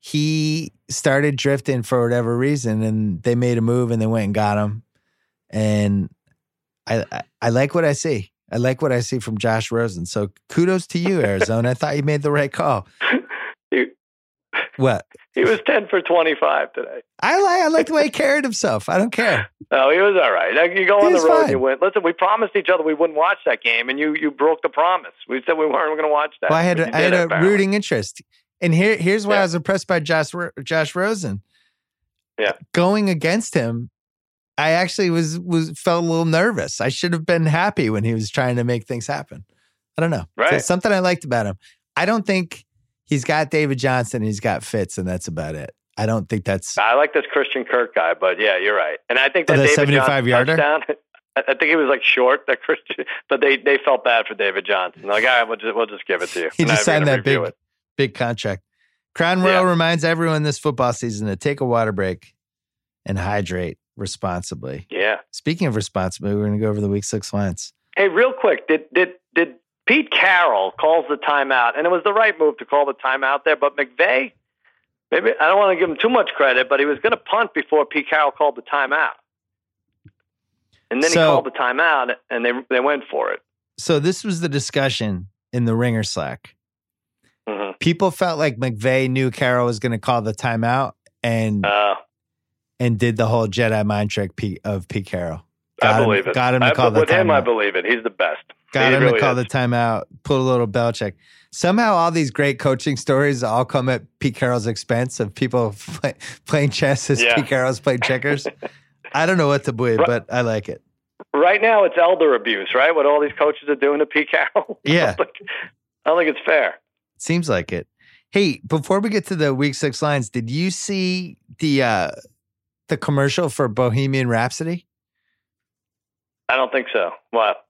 He started drifting for whatever reason, and they made a move and they went and got him. And I, I, I like what I see. I like what I see from Josh Rosen. So kudos to you, Arizona. I thought you made the right call. <laughs> What? He was 10 for 25 today. I like I like the way he carried himself. I don't care. <laughs> No, he was all right. You go on the road, fine. and you win. Listen, we promised each other we wouldn't watch that game, and you you broke the promise. We said we weren't going to watch that. Well, I had a, I had a apparently. rooting interest, and here here's why I was impressed by Josh Josh Rosen. Yeah. going against him, I actually was was felt a little nervous. I should have been happy when he was trying to make things happen. I don't know. So Right. something I liked about him. I don't think he's got David Johnson. He's got Fitz, and that's about it. I don't think that's. I like this Christian Kirk guy, but yeah, you're right. And I think that 75 Johnson yarder? touchdown. <laughs> I think he was like short, that Christian, but they they felt bad for David Johnson. Like, all right, we'll just we'll just give it to you. He We're just signed that big it. big contract. Crown Royal Yeah. reminds everyone this football season to take a water break and hydrate responsibly. Yeah. Speaking of responsibly, we're going to go over the week six lines. Hey, real quick, did did did Pete Carroll calls the timeout, and it was the right move to call the timeout there, but McVay, maybe I don't want to give him too much credit, but he was going to punt before Pete Carroll called the timeout, and then So- he called the timeout, and they they went for it. So this was the discussion in the Ringer Slack. hmm People felt like McVay knew Carroll was going to call the timeout and Uh, and did the whole Jedi mind trick of Pete Carroll. I Got him- believe it. got him to I, call the with him, I believe it. He's the best. Got him really to call is. the timeout, put a little Belichick. Somehow, all these great coaching stories all come at Pete Carroll's expense of people <laughs> play, playing chess as Yeah. Pete Carroll's playing checkers. I don't know what to believe, Right. but I like it. Right now, it's elder abuse, right? What all these coaches are doing to Pete Carroll. <laughs> Yeah. I don't think, I don't think it's fair. Seems like it. Hey, before we get to the week six lines, did you see the uh the commercial for Bohemian Rhapsody? I don't think so. What?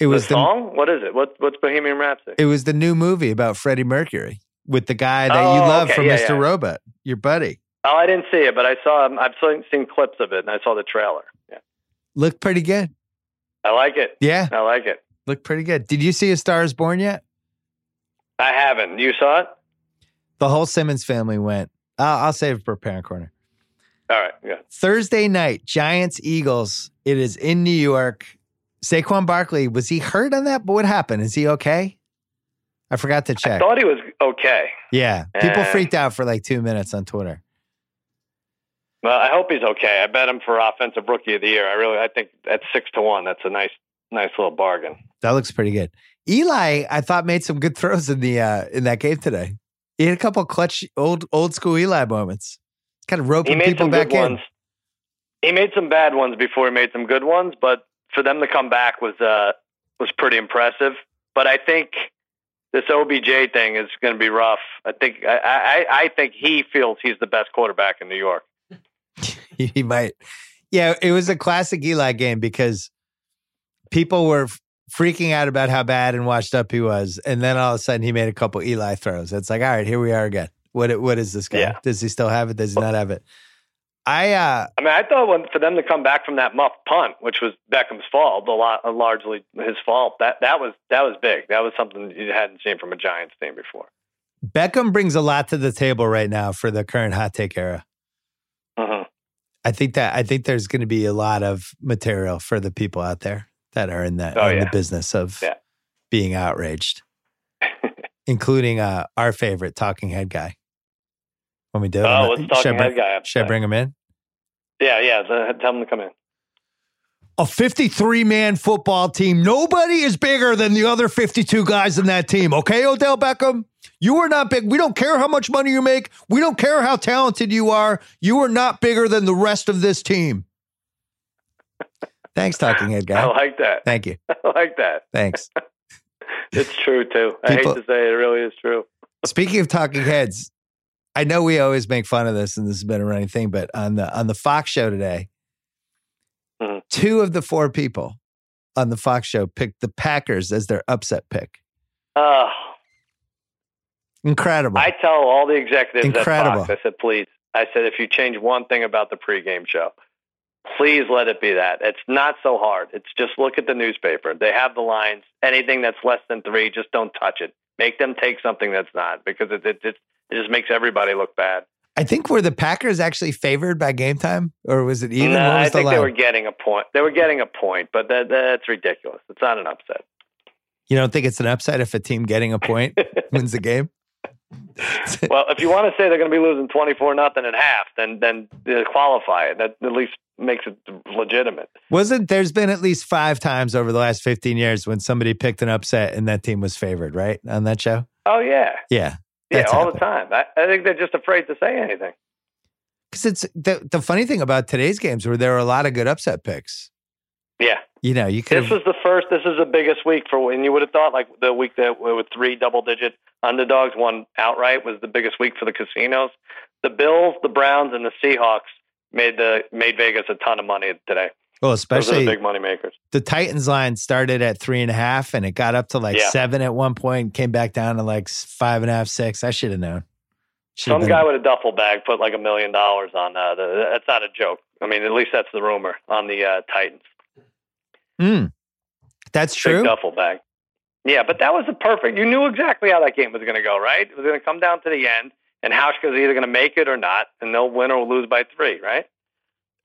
It was the the. What is it? What, what's Bohemian Rhapsody? it was the new movie about Freddie Mercury with the guy that you Oh, love okay. from Yeah, Mr. yeah. Robot, your buddy. Oh, I didn't see it, but I saw. I've seen, seen clips of it, and I saw the trailer. Yeah, Looked pretty good. I like it. Yeah, I like it. looked pretty good. Did you see A Star Is Born yet? I haven't. You saw it? The whole Simmons family went. I'll, I'll save it for Parent Corner. All right. Yeah. Thursday night, Giants Eagles. It is in New York. Saquon Barkley was he hurt on that? But what happened? Is he okay? I forgot to check. I thought he was okay. Yeah, people Eh. freaked out for like two minutes on Twitter. Well, I hope he's okay. I bet him for offensive rookie of the year. I really, I think at six to one, that's a nice, nice little bargain. That looks pretty good. Eli, I thought made some good throws in the uh in that game today. He had a couple clutch old old school Eli moments. Kind of roping people back in. ones. He made some bad ones before he made some good ones, but for them to come back was uh was pretty impressive. But I think this OBJ thing is going to be rough. I think I, I I think he feels he's the best quarterback in New York. <laughs> he might. Yeah, it was a classic Eli game because people were freaking out about how bad and washed up he was, and then all of a sudden he made a couple Eli throws. It's like, all right, here we are again. What what is this guy? Yeah. Does he still have it? Does he not have it? I uh I mean, I thought when, for them to come back from that muff punt, which was Beckham's fault, a lot, largely his fault, that that was that was big. That was something you hadn't seen from a Giants team before. Beckham brings a lot to the table right now for the current hot take era. hmm I think that I think there's going to be a lot of material for the people out there that are in the Oh, in the business of Yeah. being outraged, <laughs> including uh, our favorite talking head guy. When we do it, Oh, let's should, I talking bring, guy. up should I bring him in? Yeah, yeah. the- Tell him to come in. A 53 man football team. Nobody is bigger than the other 52 guys in that team. Okay, Odell Beckham? You are not big. We don't care how much money you make. We don't care how talented you are. You are not bigger than the rest of this team. Thanks, talking head Guy. <laughs> I like that. Thank you. <laughs> I like that. Thanks. <laughs> It's true too. I hate to say it, it really is true. Speaking of talking heads, I know we always make fun of this, and this has been a running thing, but on the on the Fox show today, Mhm. two of the four people on the Fox show picked the Packers as their upset pick. Oh, Incredible. I tell all the executives Incredible. at Fox, I said, please. I said, if you change one thing about the pregame show, please let it be that. It's not so hard. It's just look at the newspaper. They have the lines. Anything that's less than three, just don't touch it. Make them take something that's not because it it, it, it just makes everybody look bad. I think were the Packers actually favored by game time, or was it even? No, was I think they were getting a point. They were getting a point, but that, that's ridiculous. It's not an upset. You don't think it's an upset if a team getting a point <laughs> wins the game? <laughs> <laughs> well, if you want to say they're going to be losing twenty four nothing at half, then then uh, qualify it. That at least makes it legitimate. Wasn't there's been at least five times over the last 15 years when somebody picked an upset and that team was favored, right? On that show? Oh yeah, Yeah. Yeah, all happened. the time. I, I think they're just afraid to say anything. Because it's the, the funny thing about today's games where there are a lot of good upset picks. Yeah, You know, you could this was the first. This is the biggest week for when you would have thought like the week that with three double digit underdogs, one outright was the biggest week for the casinos. The Bills, the Browns, and the Seahawks made the made Vegas a ton of money today. Well, especially the big money makers. the Titans line started at three and a half and it got up to like Yeah. seven at one point, came back down to like five and a half, six. I should have known. Should've Some guy with a duffel bag put like a million dollars on uh, the. That's not a joke. I mean, at least that's the rumor on the uh, Titans. Mm. That's Big true. duffel bag. Yeah, but that was the perfect. You knew exactly how that game was going to go, right? It was going to come down to the end, and Hauschka's either going to make it or not, and they'll win or lose by three, right?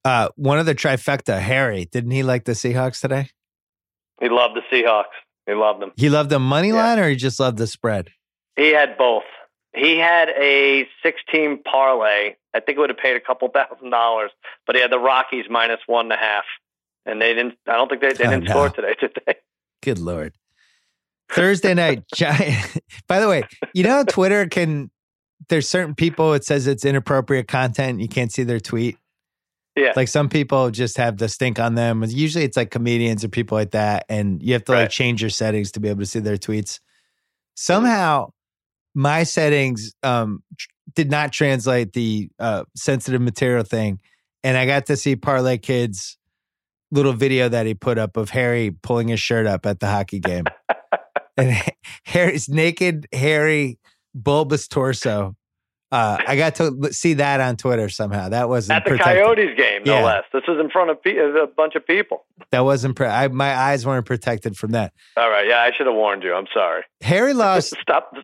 Uh, one of the trifecta, Harry, didn't he like the Seahawks today? He loved the Seahawks. He loved them. He loved the money Yeah. line or he just loved the spread? He had both. He had a six-team parlay. I think it would have paid a couple thousand dollars, but he had the Rockies minus one and a half, and they didn't. I don't think they, they Oh, didn't no. score today, did they? Good lord. Thursday night, <laughs> giant. <laughs> By the way, you know how Twitter can. There's certain people. It says it's inappropriate content. You can't see their tweet. Yeah. Like some people just have the stink on them. Usually, it's like comedians or people like that, and you have to like change your settings to be able to see their tweets. Somehow, my settings um, tr- did not translate the uh, sensitive material thing, and I got to see Parlay Kids little video that he put up of Harry pulling his shirt up at the hockey game. <laughs> and <laughs> Harry's naked, hairy, bulbous torso. Uh, I got to see that on Twitter somehow. That wasn't At the protected. Coyotes game, no Yeah. less. This was in front of pe- a bunch of people. That wasn't. Pre- I, my eyes weren't protected from that. All right. Yeah, I should have warned you. I'm sorry. Harry <laughs> lost. Stop.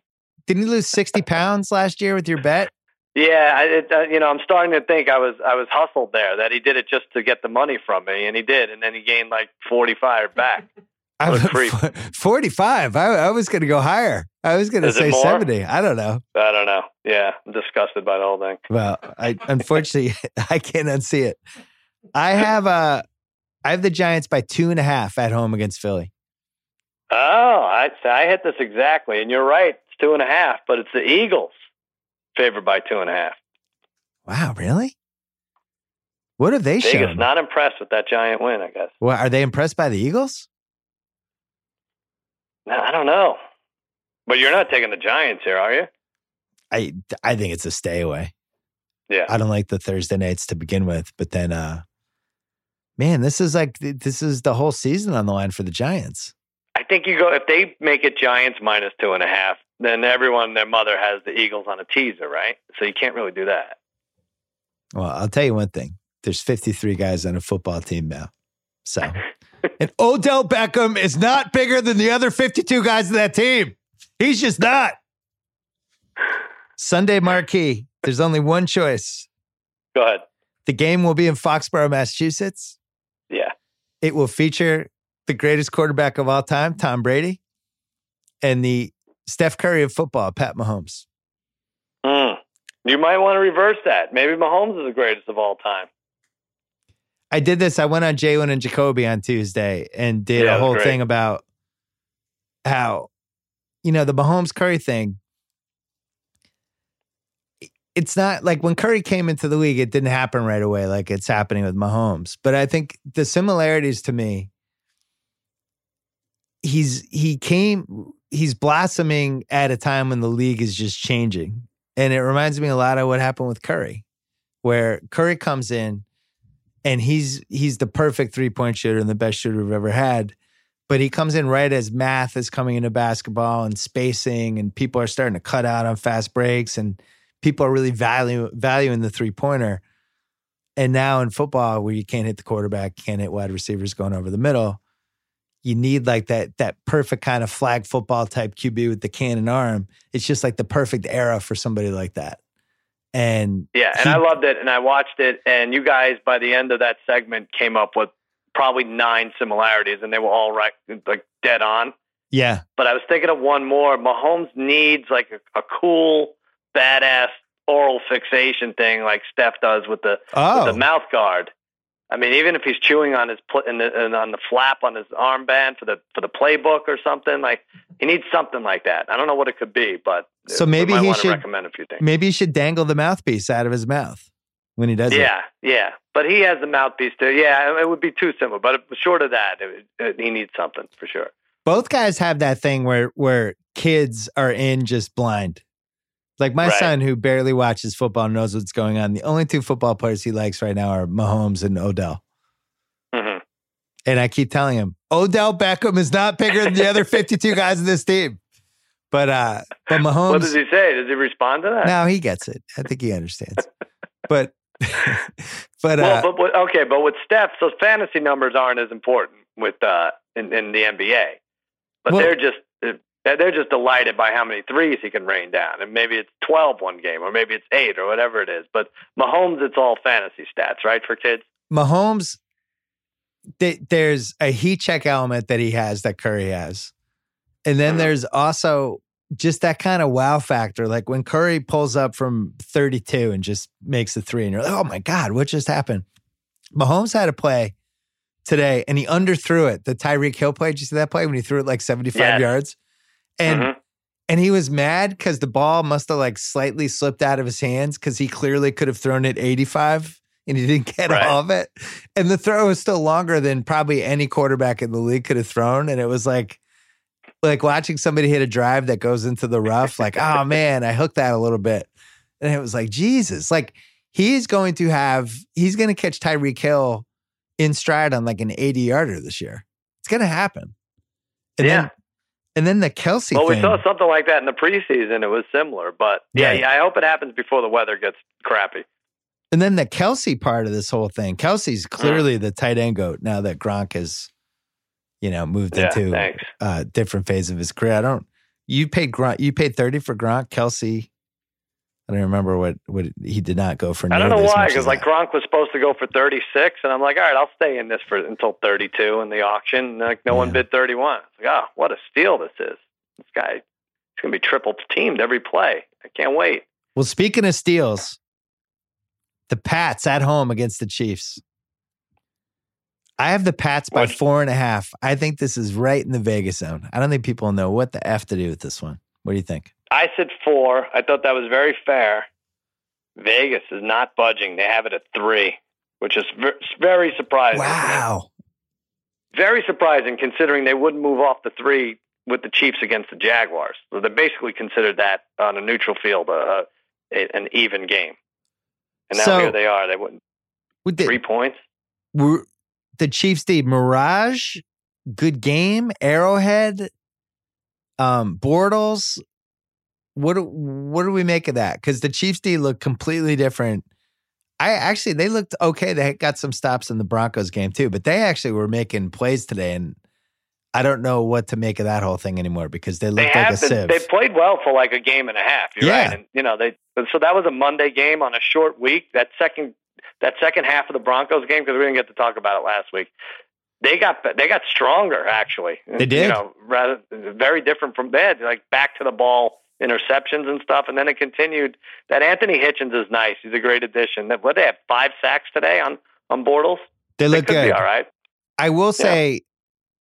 didn't he lose sixty pounds last year with your bet? Yeah, I, it, uh, you know, I'm starting to think I was I was hustled there. That he did it just to get the money from me, and he did, and then he gained like 45 back. <laughs> I What creep. Forty-five. I, I was going to go higher. I was going to say seventy. I don't know. I don't know. Yeah, I'm disgusted by the whole thing. Well, I unfortunately <laughs> I can't unsee it. I have uh I have the Giants by two and a half at home against Philly. Oh, I I hit this exactly, and you're right. It's two and a half, but it's the Eagles favored by two and a half. Wow, really? What have they Vegas shown? not impressed with that giant win. I guess. well, are they impressed by the Eagles? I don't know. But you're not taking the Giants here, are you? I I think it's a stay away. Yeah. I don't like the Thursday nights to begin with, but then uh Man, this is like this is the whole season on the line for the Giants. I think you go if they make it Giants minus two and a half, then everyone their mother has the Eagles on a teaser, right? So you can't really do that. Well, I'll tell you one thing. There's 53 guys on a football team now. So, <laughs> and Odell Beckham is not bigger than the other 52 guys on that team. He's just not. Sunday marquee. There's only one choice. Go ahead. The game will be in Foxborough, Massachusetts. Yeah. It will feature the greatest quarterback of all time, Tom Brady, and the Steph Curry of football, Pat Mahomes. Mm. You might want to reverse that. Maybe Mahomes is the greatest of all time. I did this. I went on Jalen and Jacoby on Tuesday and did Yeah, a whole great. thing about how, you know, the Mahomes Curry thing. It's not like when Curry came into the league, it didn't happen right away like it's happening with Mahomes. But I think the similarities to me, he's he came he's blossoming at a time when the league is just changing. And it reminds me a lot of what happened with Curry, where Curry comes in and he's he's the perfect three point shooter and the best shooter we've ever had. But he comes in right as math is coming into basketball and spacing, and people are starting to cut out on fast breaks, and people are really value valuing the three pointer. And now in football, where you can't hit the quarterback, can't hit wide receivers going over the middle, you need like that that perfect kind of flag football type QB with the cannon arm. It's just like the perfect era for somebody like that. And Yeah, and he- I loved it, and I watched it, and you guys by the end of that segment came up with probably nine similarities, and they were all right, like dead on. yeah, But I was thinking of one more. Mahomes needs like a, a cool, badass oral fixation thing, like Steph does with the oh, with the oh. mouth guard. I mean, even if he's chewing on his pl- in the, and on the flap on his armband for the for the playbook or something, like he needs something like that. I don't know what it could be, but So maybe he should- recommend a few things. maybe you should dangle the mouthpiece out of his mouth when he does it. Yeah, yeah, but he has the mouthpiece too. Yeah, it would be too simple, but short of that, it, it, he needs something for sure. Both guys have that thing where where kids are in just blind. Like my Right. son, who barely watches football, knows what's going on. The only two football players he likes right now are Mahomes and Odell. hmm And I keep telling him, Odell Beckham is not bigger than the other <laughs> 52 guys in this team. But uh but Mahomes What does he say? Does he respond to that? No, he gets it. I think he understands. <laughs> but <laughs> but well, uh but, but okay, but with Steph, those fantasy numbers aren't as important with uh, in, in the NBA. But Well- they're just they're just delighted by how many threes he can rain down, and maybe it's 12 one game, or maybe it's eight, or whatever it is. But Mahomes, it's all fantasy stats, right, for kids. Mahomes, th- there's a heat check element that he has that Curry has. And then Mhm. there's also just that kind of wow factor. Like when Curry pulls up from 32 and just makes a three, and you're like, oh my God, what just happened? Mahomes had a play today and he underthrew it. The Tyreek Hill play. Did you see that play when he threw it like 75 Yes. yards? And Mhm. and he was mad because the ball must have like slightly slipped out of his hands because he clearly could have thrown it 85 and he didn't get Right. all of it. And the throw was still longer than probably any quarterback in the league could have thrown. And it was like, like watching somebody hit a drive that goes into the rough, like, <laughs> oh man, I hooked that a little bit. And it was like, Jesus, like he's going to have, he's going to catch Tyreek Hill in stride on like an 80 yarder this year. It's going to happen. And Yeah. then, and then the Kelce Well, thing. we saw something like that in the preseason. It was similar, but yeah, Right. yeah. I hope it happens before the weather gets crappy. And then the Kelce part of this whole thing. Kelce's mm. clearly the tight end goat now that Gronk has, you know, moved Yeah, into a uh, different phase of his career. I don't. You paid Gronk. You paid thirty for Gronk. Kelce. I don't remember what what he did not go for. I don't know why, because like. Gronk was supposed to go for 36, and I'm like, all right, I'll stay in this for until 32 in the auction. And, like no one bid 31. It's like, oh, what a steal this is! This guy, he's gonna be triple teamed every play. I can't wait. Well, speaking of steals, the Pats at home against the Chiefs. I have the Pats by What? four and a half. I think this is right in the Vegas zone. I don't think people know what the f to do with this one. What do you think? I said four. I thought that was very fair. Vegas is not budging. They have it at three, which is very surprising. Wow. Very surprising considering they wouldn't move off the three with the Chiefs against the Jaguars. So they basically considered that on a neutral field uh, a, an even game. And now So- here they are. They wouldn't We did- three points. we're, the Chiefs D Mirage, good game, Arrowhead, um, Bortles. What do, what do we make of that? Because the Chiefs D look completely different. I actually they looked okay. They got some stops in the Broncos game too, but they actually were making plays today, and I don't know what to make of that whole thing anymore because they They looked like a been, sieve. they played well for like a game and a half. Yeah. right, and you know they. So that was a Monday game on a short week. That second that second half of the Broncos game because we didn't get to talk about it last week. They got they got stronger actually. They did? You know, rather very different from they had like back to the ball interceptions and stuff, and then it continued. That Anthony Hitchens is nice. He's a great addition. That what they have five sacks today on on Bortles. they look good. all right. I will say,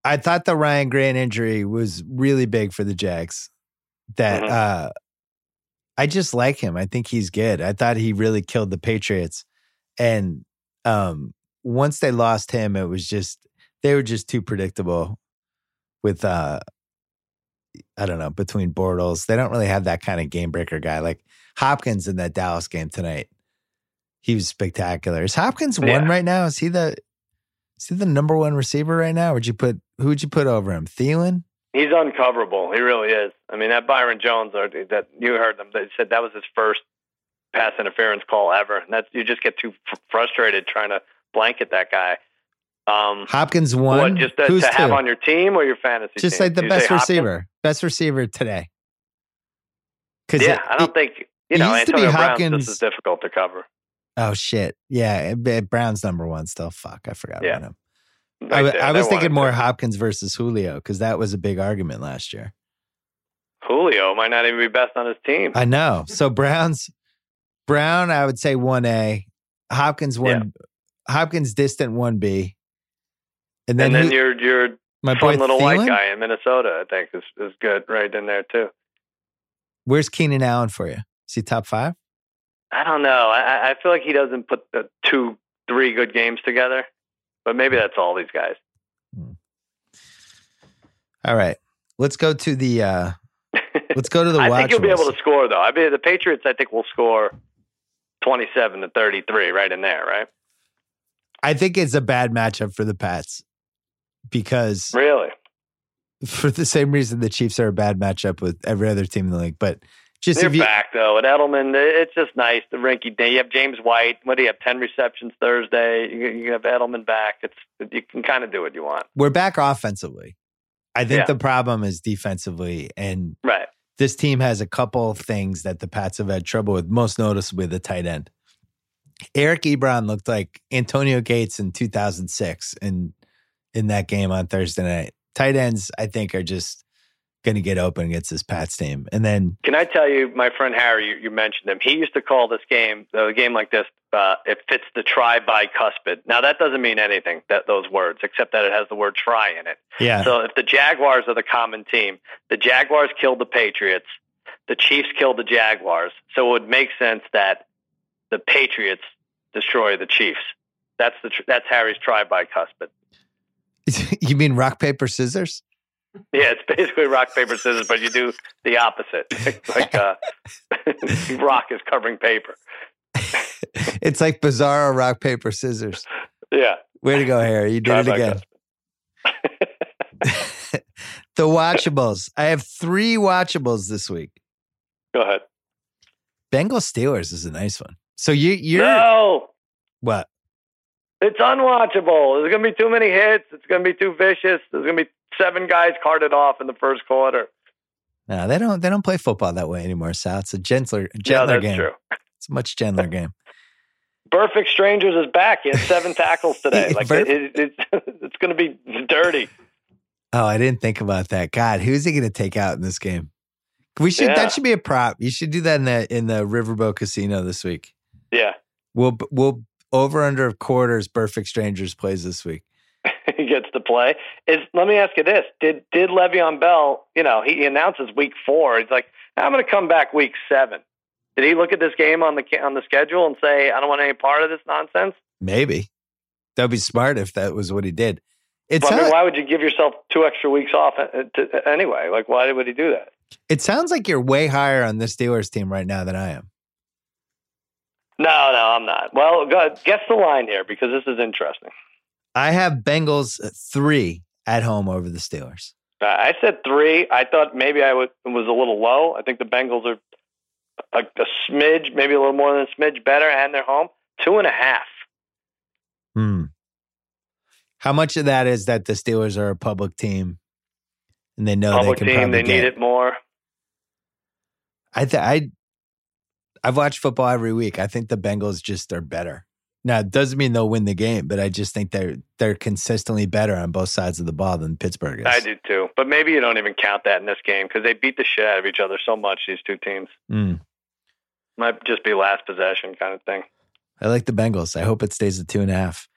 I thought the Ryan Grant injury was really big for the Jags. That Mhm. uh, I just like him. I think he's good. I thought he really killed the Patriots, and um, once they lost him, it was just they were just too predictable. With uh, I don't know between Bortles, they don't really have that kind of game breaker guy like Hopkins in that Dallas game tonight. He was spectacular. Is Hopkins one right now? Is he the is he the number one receiver right now? Would you put who would you put over him? Thielen? He's uncoverable. He really is. I mean, that Byron Jones, or that you heard them. They said that was his first pass interference call ever. And that's you just get too fr- frustrated trying to blanket that guy. Um, Hopkins one. what just to, Who's to have two? on your team or your fantasy? Just team? like the You best say Hopkins? receiver, best receiver today. Because Yeah, I don't think you it know used to be Antonio Brown's Hopkins- just as difficult to cover. Oh shit! Yeah, it- it- Brown's number one still. Fuck, I forgot Yeah. about him. I, there. I was thinking more to. Hopkins versus Julio because that was a big argument last year. Julio might not even be best on his team. I know. So Brown's Brown, I would say one A. Hopkins one. Hopkins distant one B. And then, and then who- your your my boy fun little white guy in Minnesota, I think, is is good right in there too. Where's Keenan Allen for you? Is he top five? I don't know. I, I feel like he doesn't put the two, three good games together. But maybe that's all these guys. All right. Let's go to the uh <laughs> let's go to the I think you'll be able to score though. I mean, the Patriots, I think, will score twenty-seven to thirty-three, right in there, right? I think it's a bad matchup for the Pats because Really? for the same reason the Chiefs are a bad matchup with every other team in the league. But just They're if you back though. At Edelman, it's just nice. The rinky day. You have James White. What do you have? Ten receptions Thursday. You, you have Edelman back. It's you can kind of do what you want. we're back offensively. I think Yeah. the problem is defensively and Right. this team has a couple of things that the Pats have had trouble with, most noticeably the tight end. Eric Ebron looked like Antonio Gates in 2006 in in that game on Thursday night. Tight ends, I think, are just going to get open against this Pats team. And then, Can I tell you, my friend Harry, you, you mentioned him. He used to call this game, a game like this, uh, it fits the try bicuspid. Now that doesn't mean anything, that those words, except that it has the word try in it. yeah, So if the Jaguars are the common team, the Jaguars killed the Patriots, the Chiefs killed the Jaguars. So it would make sense that the Patriots destroy the Chiefs. That's the tr- that's Harry's try bicuspid. <laughs> you mean rock, paper, scissors? Yeah, it's basically rock paper scissors, but you do the opposite. <laughs> like uh, <laughs> rock is covering paper. it's like bizarro rock, paper, scissors. Yeah, Way to go, Harry. You did it again. the watchables. I have three watchables this week. Go ahead. Bengals Steelers is a nice one. So you you're no, what? It's unwatchable. There's going to be too many hits. It's going to be too vicious. There's going to be seven guys carted off in the first quarter. No, they don't they don't play football that way anymore, Sal. It's a gentler Yeah, gentler that's game. true. It's a much gentler game. Perfect Strangers is back. He had seven <laughs> tackles today. Like it, it, it's <laughs> it's going to be dirty. Oh, I didn't think about that. God, who's he gonna take out in this game? We should Yeah. that should be a prop. You should do that in the in the Riverboat Casino this week. Yeah, We'll we'll over under quarters perfect strangers plays this week. <laughs> he gets to play. Is let me ask you this: Did did Le'Veon Bell? You know, he announces week four. He's like, I'm going to come back week seven. Did he look at this game on the on the schedule and say, I don't want any part of this nonsense? Maybe. That'd be smart if that was what he did. It Well, I mean, why would you give yourself two extra weeks off uh, to, anyway? Like, why would he do that? it sounds like you're way higher on this Steelers team right now than I am. No, no, I'm not. Well, go, guess the line here because this is interesting. I have Bengals three at home over the Steelers. Uh, I said three. I thought maybe I was, was a little low. I think the Bengals are a, a smidge, maybe a little more than a smidge better, and they're home. Two and a half. Hmm. How much of that is that the Steelers are a public team and they know Public they can team, probably they get- need it more. I th- I I've watched football every week. I think the Bengals just are better. Now it doesn't mean they'll win the game, but I just think they're they're consistently better on both sides of the ball than Pittsburgh is. I do too. But maybe you don't even count that in this game because they beat the shit out of each other so much, these two teams. Mm. Might just be last possession kind of thing. I like the Bengals. I hope it stays at two and a half.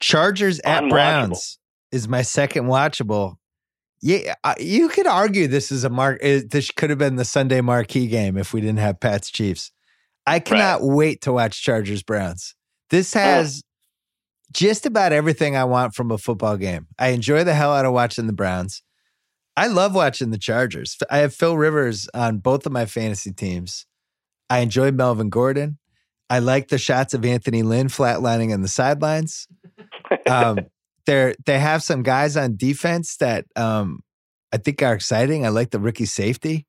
Chargers at Browns is my second watchable. Yeah, you could argue this is a mark. This could have been the Sunday marquee game if we didn't have Pats Chiefs. I cannot wait to watch Chargers Browns. This has just about everything I want from a football game. I enjoy the hell out of watching the Browns. I love watching the Chargers. I have Phil Rivers on both of my fantasy teams. I enjoy Melvin Gordon. I like the shots of Anthony Lynn flatlining on the sidelines. Um, <laughs> they're they have some guys on defense that um, I think are exciting. I like the rookie safety.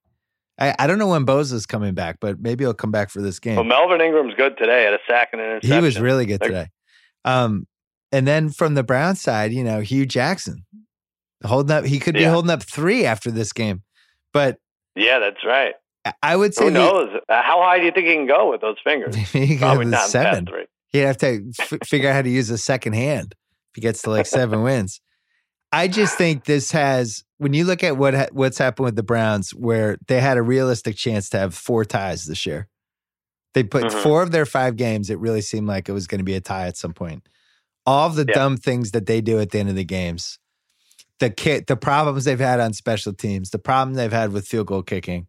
I, I don't know when Bosa's coming back, but maybe he'll come back for this game. Well, Melvin Ingram's good today at a sack and an interception. He was really good today. Um, and then from the Brown side, you know, Hue Jackson holding up. He could be Yeah. holding up three after this game, but Yeah, that's right. I- would say Who knows? Uh, How high do you think he can go with those fingers? <laughs> Probably not seven. He'd have to f- figure out how to use a second hand if he gets to like seven <laughs> wins. I just think this has, when you look at what ha- what's happened with the Browns, where they had a realistic chance to have four ties this year. They put Mhm. four of their five games. It really seemed like it was going to be a tie at some point. All the Yeah. dumb things that they do at the end of the games, the kit, the problems they've had on special teams, the problem they've had with field goal kicking,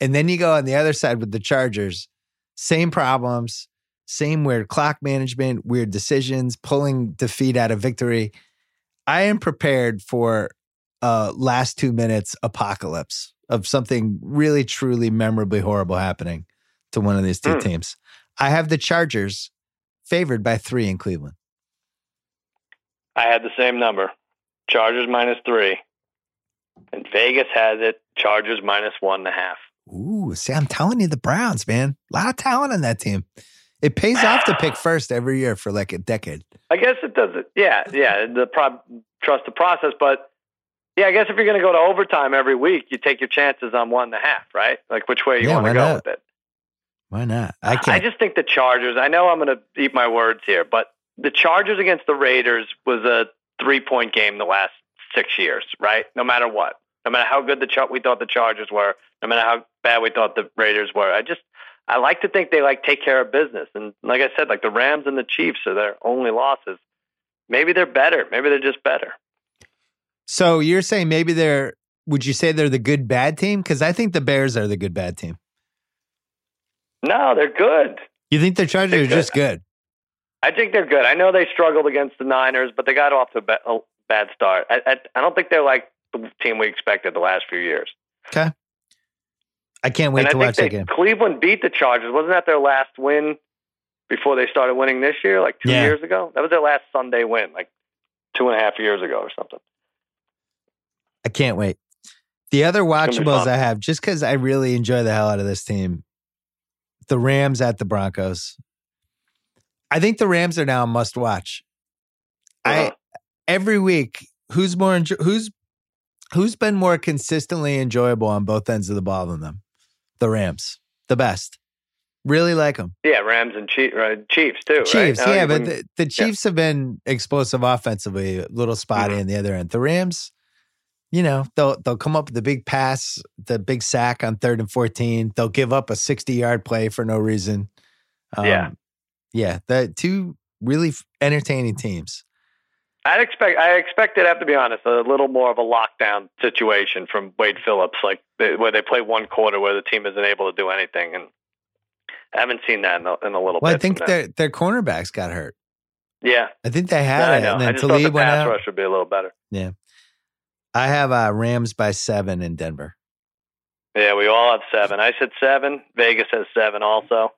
and then you go on the other side with the Chargers, same problems, same weird clock management, weird decisions, pulling defeat out of victory. I am prepared for a last two minutes apocalypse of something really, truly memorably horrible happening to one of these two Hmm. teams. I have the Chargers favored by three in Cleveland. I had the same number. Chargers minus three. And Vegas has it. Chargers minus one and a half. Ooh, see, I'm telling you, the Browns, man, a lot of talent on that team. It pays off to pick first every year for like a decade. I guess it doesn't. Yeah, yeah. The pro- trust the process, but yeah, I guess if you're going to go to overtime every week, you take your chances on one and a half, right? Like which way you Yeah, want to go not? with it. Why not? I can't. I just think the Chargers. I know I'm going to eat my words here, but the Chargers against the Raiders was a three point game the last six years, right? No matter what, no matter how good the Char- we thought the Chargers were, no matter how bad we thought the Raiders were. I just I like to think they like take care of business, and like I said, like the Rams and the Chiefs are their only losses. Maybe they're better. Maybe they're just better. so you're saying maybe they're, would you say they're the good bad team? Because I think the Bears are the good bad team. No, they're good. You think the Chargers They're are just good? I think they're good. I know they struggled against the Niners, but they got off to a ba- a bad start. I, I, I don't think they're like the team we expected the last few years. I can't wait and to I watch that think game. Cleveland beat the Chargers. Wasn't that their last win before they started winning this year, like two Yeah. years ago? That was their last Sunday win, like two and a half years ago or something. I can't wait. The other watchables. I have, just because I really enjoy the hell out of this team, the Rams at the Broncos. I think the Rams are now a must watch. I Uh-huh. every week, who's more enjo- who's who's been more consistently enjoyable on both ends of the ball than them? The Rams, the best. Really like them. Yeah, Rams and Chiefs, right? Chiefs too. right? Chiefs, Now yeah, but the, the Chiefs have been explosive offensively, a little spotty Mhm. on the other end. The Rams, you know, they'll they'll come up with the big pass, the big sack on third and fourteen. They'll give up a sixty yard play for no reason. Um, Yeah. yeah, the two really entertaining teams. I'd expect. I expected, I have to be honest, a little more of a lockdown situation from Wade Phillips, like they, where they play one quarter where the team isn't able to do anything, and I haven't seen that in a, in a little Well, bit. I think their their cornerbacks got hurt. yeah, I think they had I it, know. and I then just thought the went pass out. rush would be a little better. Yeah, I have uh, Rams by seven in Denver. Yeah, we all have seven. I said seven. Vegas has seven also.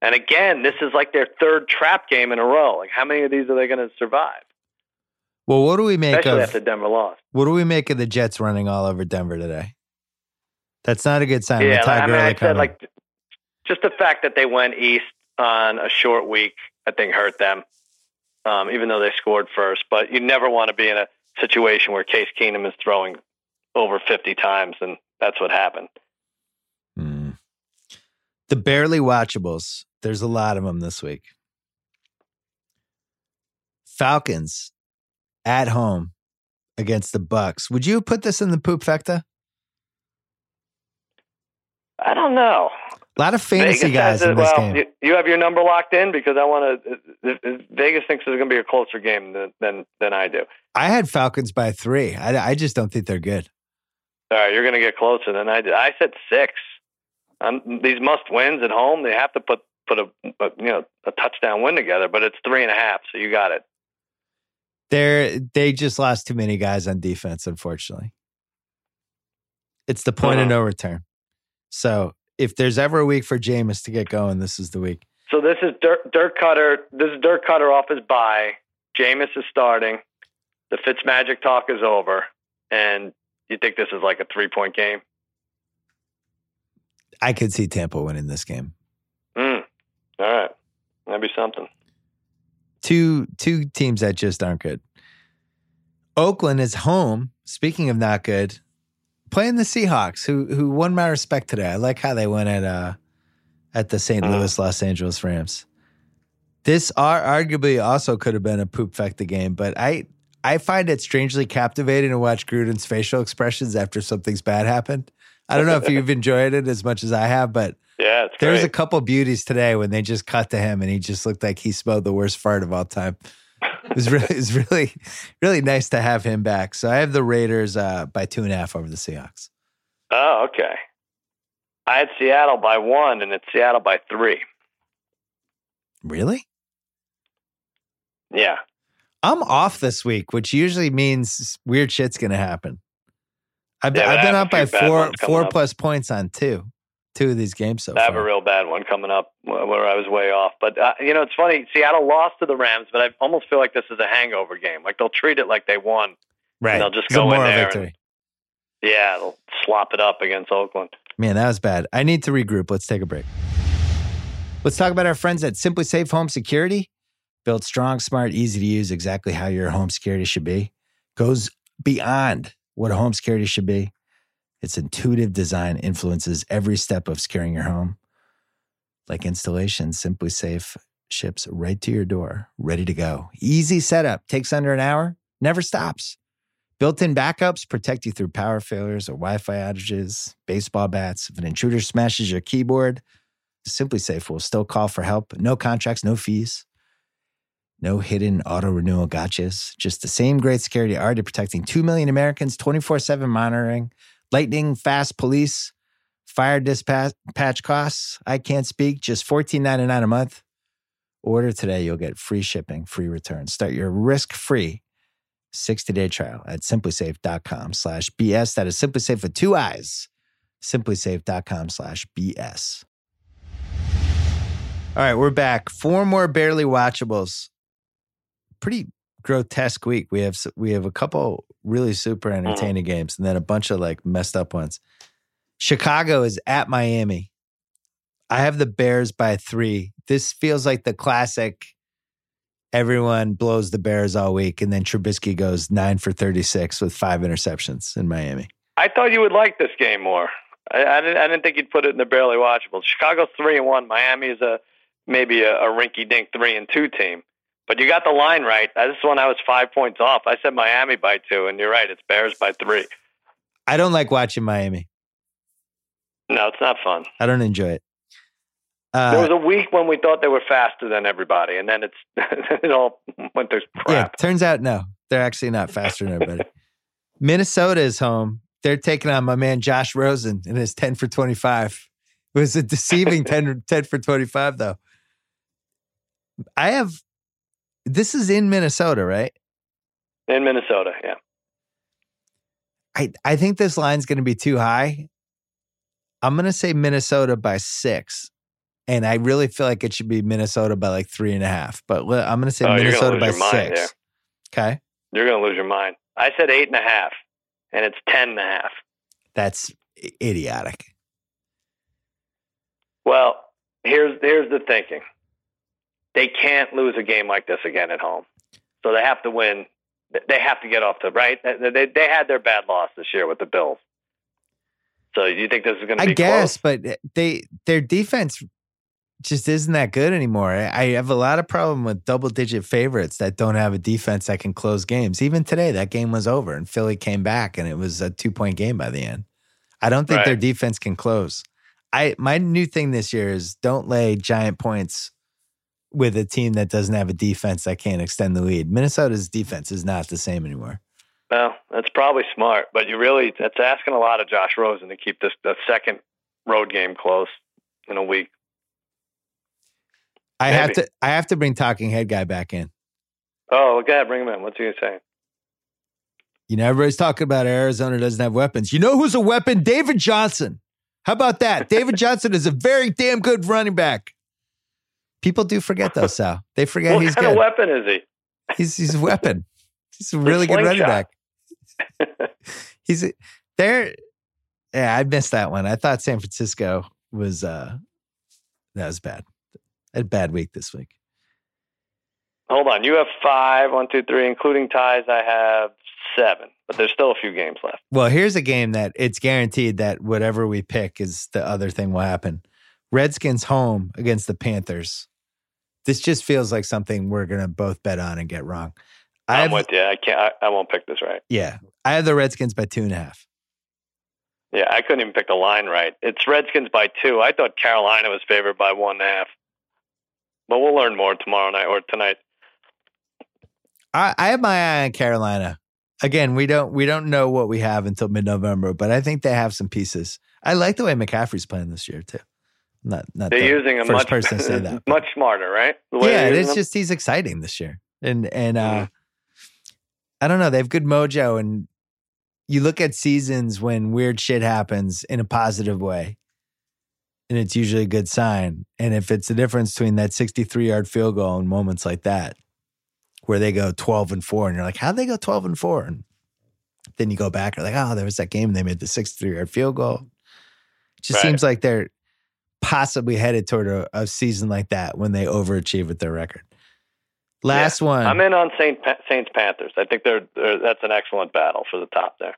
And again, this is like their third trap game in a row. Like, how many of these are they going to survive? Well, what do we make especially of after Denver lost. what do we make of the Jets running all over Denver today? That's not a good sign. Yeah, The I mean, I said like just the fact that they went east on a short week, I think hurt them. Um, even though they scored first, but you never want to be in a situation where Case Keenum is throwing over fifty times, and that's what happened. Hmm. The barely watchables. There's a lot of them this week. Falcons at home against the Bucks. Would you put this in the poop fecta? I don't know. A lot of fantasy Vegas guys it- in this well, game. You, have your number locked in because I want to. Vegas thinks it's going to be a closer game than, than than I do. I had Falcons by three. I, I just don't think they're good. All right, you're going to get closer than I did. I said six. Um, these must wins at home. They have to put put a, a you know a touchdown win together, but it's three and a half. So you got it. They're they just lost too many guys on defense, unfortunately. It's the point of Uh-huh. no return. So if there's ever a week for Jameis to get going, this is the week. So this is Dirk, Dirk Koetter. This is Dirk Koetter off his bye. Jameis is starting. The Fitzmagic talk is over, and you think this is like a three point game? I could see Tampa winning this game. Mm. All right, that'd be something. Two two teams that just aren't good. Oakland is home. Speaking of not good, playing the Seahawks, who who won my respect today. I like how they went at uh at the St. Mhm. Louis Los Angeles Rams. This ar- arguably also could have been a poop fecta game, but I I find it strangely captivating to watch Gruden's facial expressions after something's bad happened. I don't know if you've enjoyed it as much as I have, but <laughs> Yeah, it's there was a couple beauties today when they just cut to him and he just looked like he smelled the worst fart of all time. It was really, <laughs> really, really nice to have him back. So I have the Raiders uh, by two and a half over the Seahawks. oh, okay. I had Seattle by one, and it's Seattle by three. Really? Yeah, I'm off this week, which usually means weird shit's going to happen. I've, been Yeah, I've been up by four four up. plus points on two, two of these games so I have a real bad one coming up where I was way off. But uh, you know, it's funny. Seattle lost to the Rams, but I almost feel like this is a hangover game. Like they'll treat it like they won. right. they'll just It's a go in there victory. Yeah, they'll slop it up against Oakland. Man, that was bad. I need to regroup. Let's take a break. Let's talk about our friends at SimpliSafe Home Security. Built strong, smart, easy to use, exactly how your home security should be. Goes beyond what home security should be. Its intuitive design influences every step of securing your home. Like installation, SimpliSafe ships right to your door, ready to go. Easy setup, takes under an hour, never stops. Built in backups protect you through power failures or Wi Fi outages, baseball bats. If an intruder smashes your keyboard, SimpliSafe will still call for help. No contracts, no fees, no hidden auto renewal gotchas. Just the same great security already protecting 2 million Americans, 24 7 monitoring, lightning fast police, fire dispatch patch costs. I can't speak, just $14.99 a month. Order today, you'll get free shipping, free returns. Start your risk free 60 day trial at simplisafe.com slash BS. That is simplisafe with two eyes. Simplisafe.com slash BS. All right, we're back. Four more barely watchables. Pretty grotesque week. We have we have a couple really super mm-hmm. entertaining games and then a bunch of like messed up ones. Chicago is at Miami. I have the Bears by three. This feels like the classic everyone blows the Bears all week, and then Trubisky goes nine for 36 with five interceptions in Miami. I thought you would like this game more. I, I didn't. I didn't think you'd put it in the barely watchable. Chicago's three and one. Miami is a maybe a, a rinky dink three and two team. But you got the line right. This one I was five points off. I said Miami by two, and you're right. It's Bears by three. I don't like watching Miami. No, it's not fun. I don't enjoy it. Uh, There was a week when we thought they were faster than everybody, and then it's <laughs> it all went to yeah, turns out no, they're actually not faster than everybody. Minnesota is home. They're taking on my man Josh Rosen in his 10 for 25. It was a deceiving <laughs> 10, 10 for 25, though. I have, this is in Minnesota, right? In Minnesota, yeah. I, I think this line's going to be too high. I'm going to say Minnesota by six. And I really feel like it should be Minnesota by like three and a half. But I'm going to say Oh, Minnesota by six. Okay. You're going to lose your mind. I said eight and a half, and it's ten and a half. That's idiotic. Well, here's here's the thinking. They can't lose a game like this again at home, so they have to win. They have to get off the right. They they, had their bad loss this year with the Bills. So you think this is going to be? I guess, close? but eh, they their defense just isn't that good anymore. I I have a lot of problem with double digit favorites that don't have a defense that can close games. Even today, that game was over and Philly came back and it was a two point game by the end. I don't think their defense can close. I my new thing this year is don't lay giant points with a team that doesn't have a defense that can't extend the lead. Minnesota's defense is not the same anymore. Well, that's probably smart, but you really that's asking a lot of Josh Rosen to keep this the second road game close in a week. I have to I have to bring talking head guy back in. Oh, go ahead, bring him in. What's he going to say? You know, everybody's talking about Arizona doesn't have weapons. You know who's a weapon? David Johnson. How about that? David <laughs> Johnson is a very damn good running back. People do forget though, Sal. They forget what he's kind good. of weapon is he? he's he's a weapon. He's a really good running back. He's there. Yeah, I missed that one. I thought San Francisco was uh that was bad. I had a bad week this week. Hold on. You have five, one, two, three, including ties. I have seven, but there's still a few games left. Well, here's a game that it's guaranteed that whatever we pick is the other thing will happen. Redskins home against the Panthers. This just feels like something we're gonna both bet on and get wrong. I I'm have, with you. I can't. I, I won't pick this right. yeah, I have the Redskins by two and a half. Yeah, I couldn't even pick the line right. It's Redskins by two. I thought Carolina was favored by one and a half, but we'll learn more tomorrow night or tonight. I, I have my eye on Carolina. Again, we don't we don't know what we have until mid November, but I think they have some pieces. I like the way McCaffrey's playing this year too. Not not They're the using a first much person to say <laughs> that. much smarter, right? The yeah, it's them? just he's exciting this year, and and uh, Mhm. I don't know. They have good mojo, and you look at seasons when weird shit happens in a positive way, and it's usually a good sign. And if it's the difference between that sixty-three yard field goal and moments like that, where they go twelve and four, and you're like, how'd they go twelve and four? And then you go back and you're like, oh, there was that game they made the sixty-three yard field goal. It just Right. seems like they're possibly headed toward a, a season like that when they overachieve with their record. Last one. I'm in on Saint pa- Saints Panthers. I think they're, they're that's an excellent battle for the top there.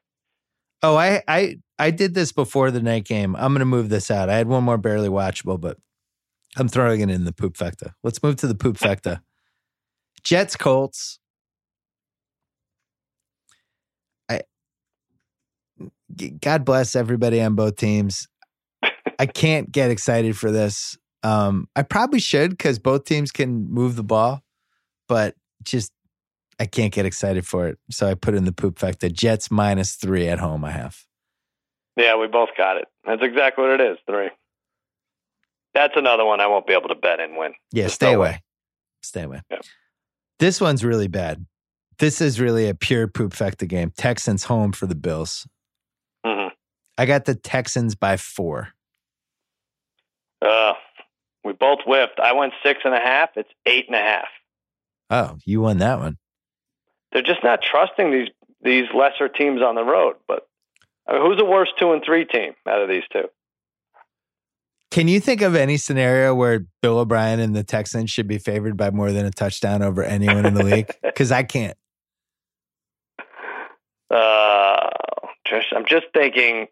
Oh, I I I did this before the night game. I'm gonna move this out. I had one more barely watchable, but I'm throwing it in the poop fecta. Let's move to the poop fecta. <laughs> Jets Colts. I God bless everybody on both teams. I can't get excited for this. Um, I probably should because both teams can move the ball, but just I can't get excited for it. So I put in the poop fecta. Jets minus three at home. I have. Yeah, we both got it. That's exactly what it is. Three. That's another one I won't be able to bet and win. Yeah, There's stay no way. away. Stay away. Yeah. This one's really bad. This is really a pure poop fecta game. Texans home for the Bills. I got the Texans by four. Uh, we both whiffed. I went six and a half. It's eight and a half. Oh, you won that one. They're just not trusting these these lesser teams on the road. But I mean, who's the worst two and three team out of these two? Can you think of any scenario where Bill O'Brien and the Texans should be favored by more than a touchdown over anyone in the league? <laughs> Because I can't. Uh, just, I'm just thinking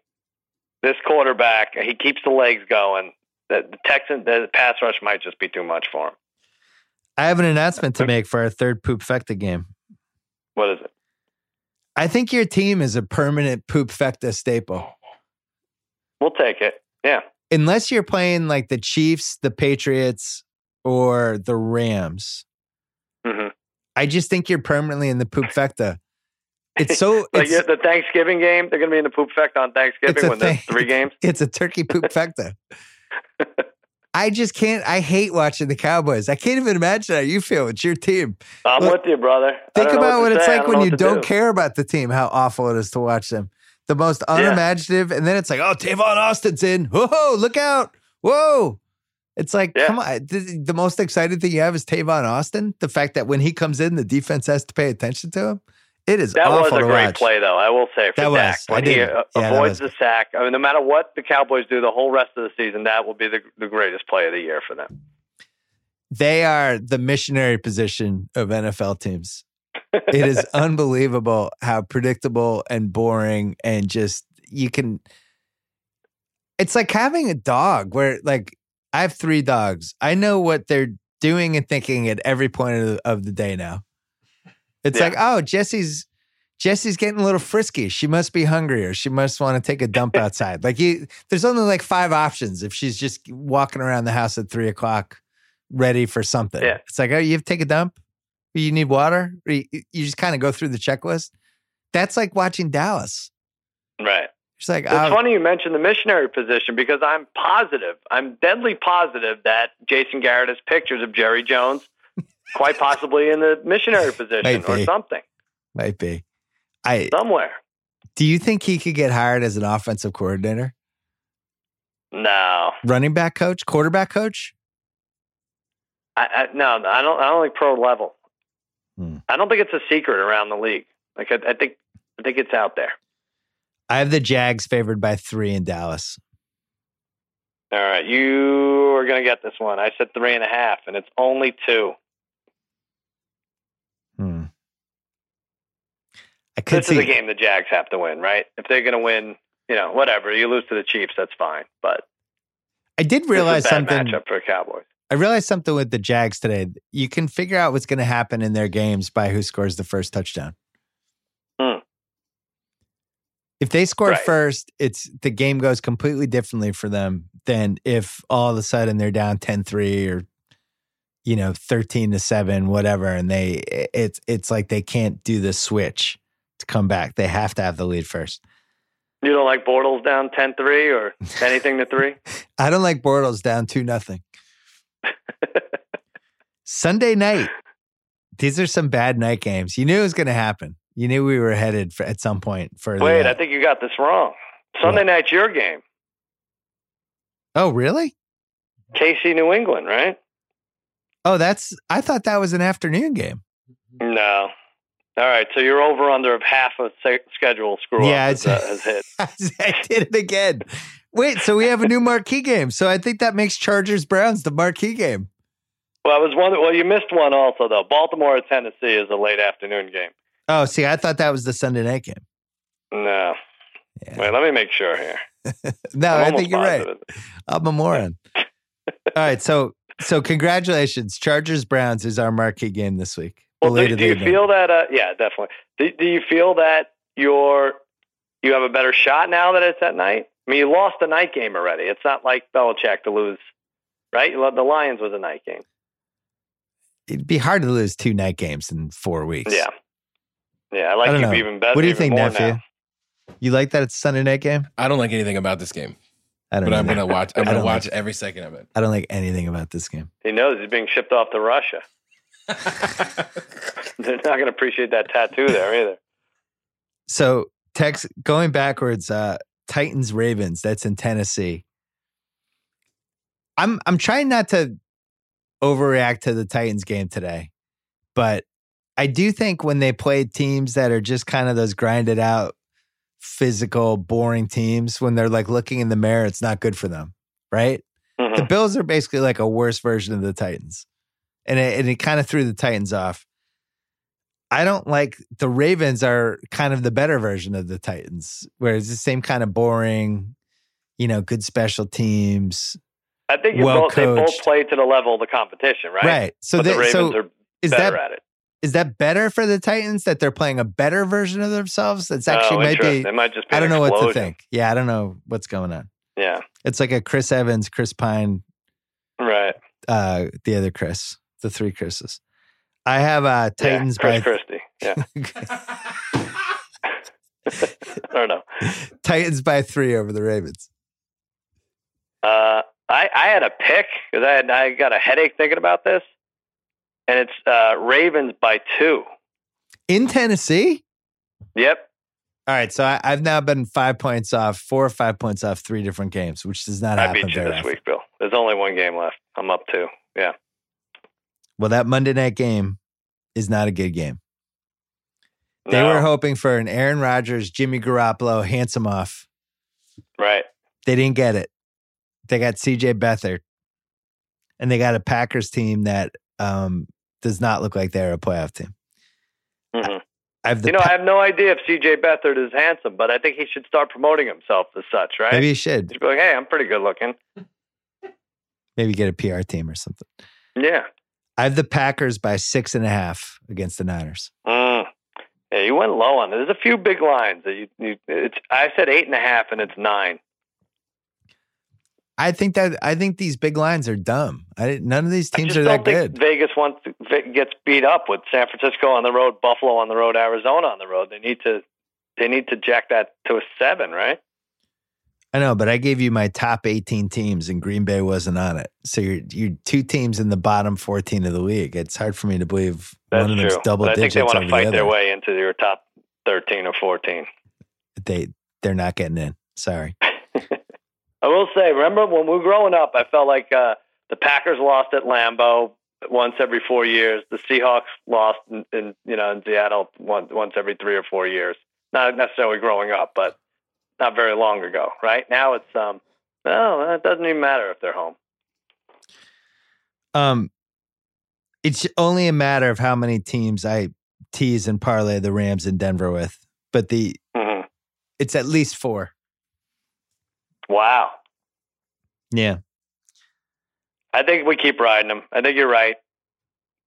this quarterback. He keeps the legs going. The, the Texan, the pass rush might just be too much for him. I have an announcement to make for our third poop fecta game. What is it? I think your team is a permanent poop fecta staple. We'll take it. Yeah. unless you're playing like the Chiefs, the Patriots, or the Rams, hmm I just think you're permanently in the poop fecta. It's so <laughs> Like it's, the Thanksgiving game, they're going to be in the poop effect on Thanksgiving when there's thing. three games. it's a turkey poop <laughs> fecta. I just can't. I hate watching the Cowboys. I can't even imagine how you feel. It's your team. I'm Look, with you, brother. Think about what to it's say. Like when you don't do. care about the team. How awful it is to watch them. The most unimaginative, and then it's like, oh, Tavon Austin's in. Whoa, look out! Whoa! It's like, Yeah. come on. The, the most exciting thing you have is Tavon Austin. The fact that when he comes in, the defense has to pay attention to him. It is That was a great watch. play, though. I will say for That Dak was. I when he uh, Yeah, avoids was the sack. I mean, no matter what the Cowboys do the whole rest of the season, that will be the the greatest play of the year for them. They are the missionary position of NFL teams. It is <laughs> unbelievable how predictable and boring and just you can. It's like having a dog where, like, I have three dogs. I know what they're doing and thinking at every point of the, of the day now. It's Yeah. like, oh, Jesse's Jesse's getting a little frisky. She must be hungry or she must want to take a dump <laughs> outside. like you, there's only like five options if she's just walking around the house at three o'clock, ready for something. Yeah. It's like, oh, you have to take a dump. You need water. Or You, you just kind of go through the checklist. That's like watching Dallas. Right. It's like, It's oh, funny you mentioned the missionary position because I'm positive, I'm deadly positive that Jason Garrett has pictures of Jerry Jones, quite possibly in the missionary position or something might be. I somewhere. do you think he could get hired as an offensive coordinator, No, running back coach, quarterback coach? I, I no, I don't. I don't think pro level. Hmm. I don't think it's a secret around the league. Like I, I think, I think it's out there. I have the Jags favored by three in Dallas. All right, you are going to get this one. I said three and a half, and it's only two. Hmm. I could This see. is a game the Jags have to win, right? If they're going to win, you know, whatever. You lose to the Chiefs, that's fine. But I did realize this is a bad something. matchup for Cowboys. I realized something with the Jags today. You can figure out what's going to happen in their games by who scores the first touchdown. Hmm. If they score Right. first, it's the game goes completely differently for them than if all of a sudden they're down 10-3 or you know 13 to 7 whatever and they it's it's like they can't do the switch to come back. They have to have the lead first. You don't like Bortles down 10-3 or <laughs> anything to three? I don't like Bortles down 2 nothing. <laughs> Sunday night. These are some bad night games. You knew it was going to happen. You knew we were headed for, at some point for. Wait, uh, I think you got this wrong. Sunday What? night's your game. oh, really? KC New England, right? Oh, that's. I thought that was an afternoon game. No. All right, so you're over under of half a schedule screw Yeah, up has, uh, has hit. <laughs> I did it again. Wait, so we have a new marquee game. So I think that makes Chargers Browns the marquee game. Well, I was wondering. Well, you missed one also though. Baltimore at Tennessee is a late afternoon game. Oh, see, I thought that was the Sunday night game. No. Yeah. Wait, let me make sure here. <laughs> No, I'm I think you're right. I'm a moron. <laughs> All right, so so congratulations, Chargers Browns is our marquee game this week. Well, do, do you advanced. feel that? Uh, yeah, definitely. Do, do you feel that you're you have a better shot now that it's at night? I mean, you lost the night game already. It's not like Belichick to lose, right? The Lions was a night game. It'd be hard to lose two night games in four weeks. Yeah, yeah. I like I you know. even better. What do you think, more nephew? now. You like that it's a Sunday night game? I don't like anything about this game, I don't but I'm know. gonna watch. I'm <laughs> gonna watch like- every second of it. I don't like anything about this game. He knows he's being shipped off to Russia. <laughs> They're not going to appreciate that tattoo there either. So Tex going backwards, uh Titans Ravens, that's in Tennessee. I'm I'm trying not to overreact to the Titans game today, but I do think when they play teams that are just kind of those grinded out, physical, boring teams, when they're like looking in the mirror, it's not good for them, right? Mhm. The Bills are basically like a worse version of the Titans. And it, and it kind of threw the Titans off. I don't like the Ravens are kind of the better version of the Titans, where it's the same kind of boring, you know, good special teams. I think you well both, they both play to the level of the competition, right? Right. So but they, the Ravens so are is better that at it. is that better for the Titans that they're playing a better version of themselves? That's actually oh, might be It might just be I don't know what to think. Yeah, I don't know what's going on. Yeah, It's like a Chris Evans, Chris Pine, right. uh, the other Chris, the three Chris's. I have uh Titans yeah, Chris by Christie. Yeah, I don't know. Titans by three over the Ravens. Uh, I, I had a pick because I had I got a headache thinking about this, and it's uh, Ravens by two. In Tennessee? Yep. All right, so I, I've now been five points off, four or five points off three different games, which does not I happen beat you very this often. week, Bill. There's only one game left. I'm up two. Yeah. Well, that Monday night game is not a good game. They No. were hoping for an Aaron Rodgers, Jimmy Garoppolo, handsome off. right. They didn't get it. They got CJ Beathard. And they got a Packers team that um, does not look like they're a playoff team. hmm I You know, Pa- I have no idea if C.J. Beathard is handsome, but I think he should start promoting himself as such, right? maybe should. He should be like, hey, I'm pretty good looking. Maybe get a PR team or something. Yeah. I have the Packers by six and a half against the Niners. Mm. Yeah, you went low on. it. There's a few big lines that you. you it's. I said eight and a half, and it's nine. I think that I think these big lines are dumb. I didn't- none of these teams are that good. Vegas wants gets beat up with San Francisco on the road, Buffalo on the road, Arizona on the road. They need to. They need to jack that to a seven, right? I know, but I gave you my top 18 teams and Green Bay wasn't on it. So you're you're two teams in the bottom 14 of the league. It's hard for me to believe That's one of them's true. double but I think digits they want to fight the their way into your top thirteen or fourteen. They they're not getting in. Sorry. <laughs> I will say, remember when we were growing up, I felt like uh, the Packers lost at Lambeau once every four years. The Seahawks lost in, in you know in Seattle once once every three or four years. Not necessarily growing up, but not very long ago. Right now, it's um, no, it doesn't even matter if they're home. Um it's only a matter of how many teams I tease and parlay the Rams in Denver with. But the hmm it's at least four. Wow, Yeah. I think we keep riding them. I think you're right.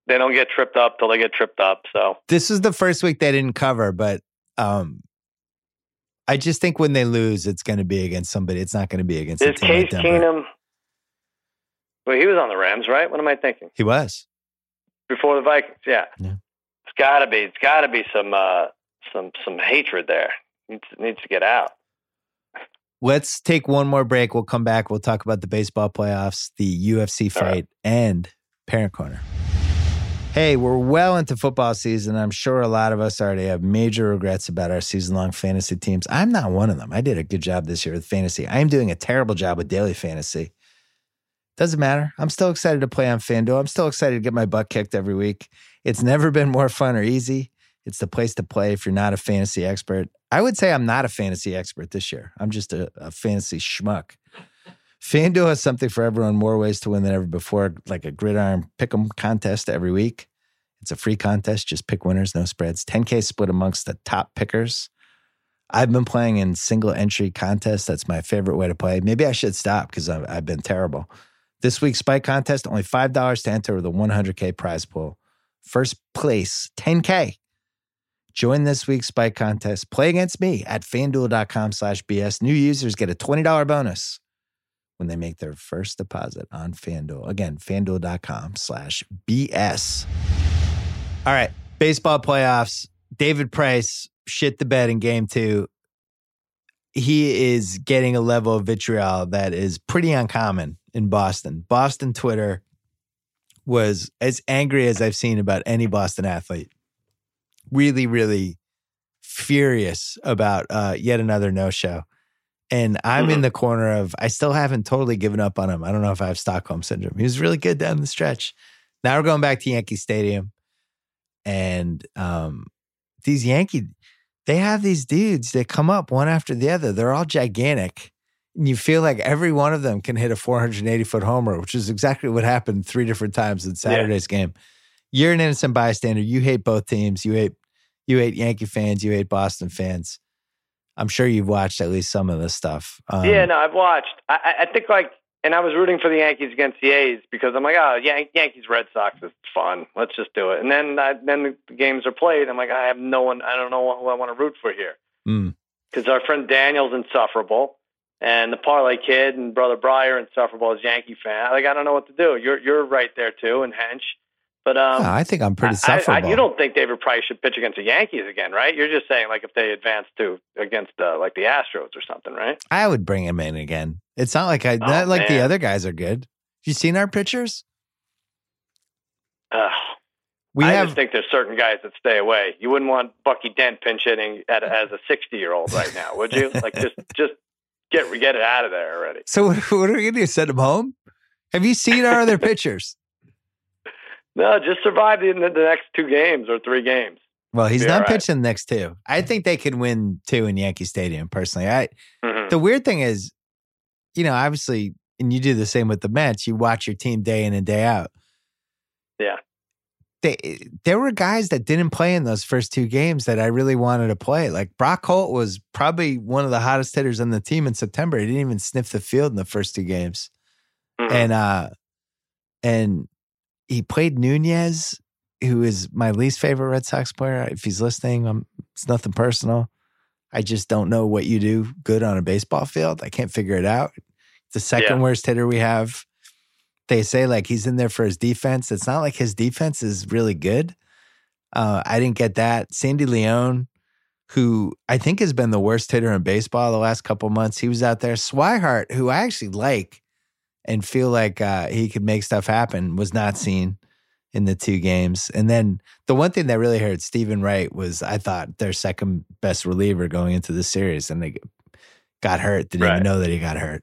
They don't get tripped up till they get tripped up. So This is the first week they didn't cover, but um I just think when they lose, it's going to be against somebody. It's not going to be against is team Case like. Keenum? Well, he was on the Rams, right? What am I thinking? He was. before the Vikings. Yeah, Yeah. it's got to be. It's got to be some uh, some some hatred there. Needs needs to get out. Let's take one more break. We'll come back. We'll talk about the baseball playoffs, the UFC All right. fight, and Parent Corner. Hey, we're well into football season. I'm sure a lot of us already have major regrets about our season long fantasy teams. I'm not one of them. I did a good job this year with fantasy. I am doing a terrible job with daily fantasy. Doesn't matter. I'm still excited to play on FanDuel. I'm still excited to get my butt kicked every week. It's never been more fun or easy. It's the place to play if you're not a fantasy expert. I would say I'm not a fantasy expert this year. I'm just a, a fantasy schmuck. FanDuel has something for everyone, more ways to win than ever before, like a gridiron pick 'em contest every week. It's a free contest. Just pick winners, no spreads. 10K split amongst the top pickers. I've been playing in single entry contests. That's my favorite way to play. Maybe I should stop because I've, I've been terrible. This week's Spike contest, only $5 to enter the 100K prize pool. First place, 10K. Join this week's Spike contest. Play against me at fanduel.com slash BS. New users get a $20 bonus when they make their first deposit on FanDuel. Again, fanduel.com slash BS. All right, baseball playoffs. David Price shit the bed in game two. He is getting a level of vitriol that is pretty uncommon in Boston. Boston Twitter was as angry as I've seen about any Boston athlete. Really, really furious about uh, yet another no show. And I'm in Mhm. the corner of, I still haven't totally given up on him. I don't know if I have Stockholm syndrome. He was really good down the stretch. Now we're going back to Yankee Stadium. And um, these Yankee, they have these dudes that come up one after the other. They're all gigantic. And you feel like every one of them can hit a 480 foot homer, which is exactly what happened three different times in Saturday's game. You're an innocent bystander. You hate both teams. You hate you hate Yankee fans. You hate Boston fans. I'm sure you've watched at least some of this stuff. Um, yeah, no, I've watched. I, I- think like, and I was rooting for the Yankees against the A's because I'm like, oh, Yan- Yankees Red Sox is fun. Let's just do it. And then I, then the games are played. I'm like, I have no one. I don't know who I want to root for here mm, because our friend Daniel's insufferable, and the parlay kid and brother Breyer insufferable as Yankee fan. Like, I don't know what to do. You're you're right there too, and Hench. But um, yeah, I think I'm pretty I- I- sufferable. you don't think David Price should pitch against the Yankees again, right? You're just saying like if they advance to against uh, like the Astros or something, right? I would bring him in again. It's not like I Oh, not like the other guys are good. You seen our pictures? Ugh. We I have just think there's certain guys that stay away. You wouldn't want Bucky Dent pinch hitting at, as a 60 year old right now, would you? Like just <laughs> just get get it out of there already. so. What, what are we gonna do? Send him home? Have you seen our other <laughs> pictures? No, just survive the, the next two games or three games. Well, he's not right. pitching the next two. I think they could win two in Yankee Stadium. Personally, I Mhm. the weird thing is, you know, obviously, and you do the same with the Mets. You watch your team day in and day out. Yeah. They, there were guys that didn't play in those first two games that I really wanted to play. Like Brock Holt was probably one of the hottest hitters on the team in September. He didn't even sniff the field in the first two games. Mhm. And uh and he played Nunez, who is my least favorite Red Sox player. If he's listening, um it's nothing personal. I just don't know what you do good on a baseball field. I can't figure it out. The second Yeah. worst hitter we have. They say like he's in there for his defense. It's not like his defense is really good. Uh, I didn't get that. Sandy Leon, who I think has been the worst hitter in baseball the last couple months, he was out there. Swihart, who I actually like and feel like uh, he could make stuff happen, was not seen in the two games. And then the one thing that really hurt Steven Wright was I thought their second best reliever going into the series, and they got hurt. Didn't Right. even know that he got hurt.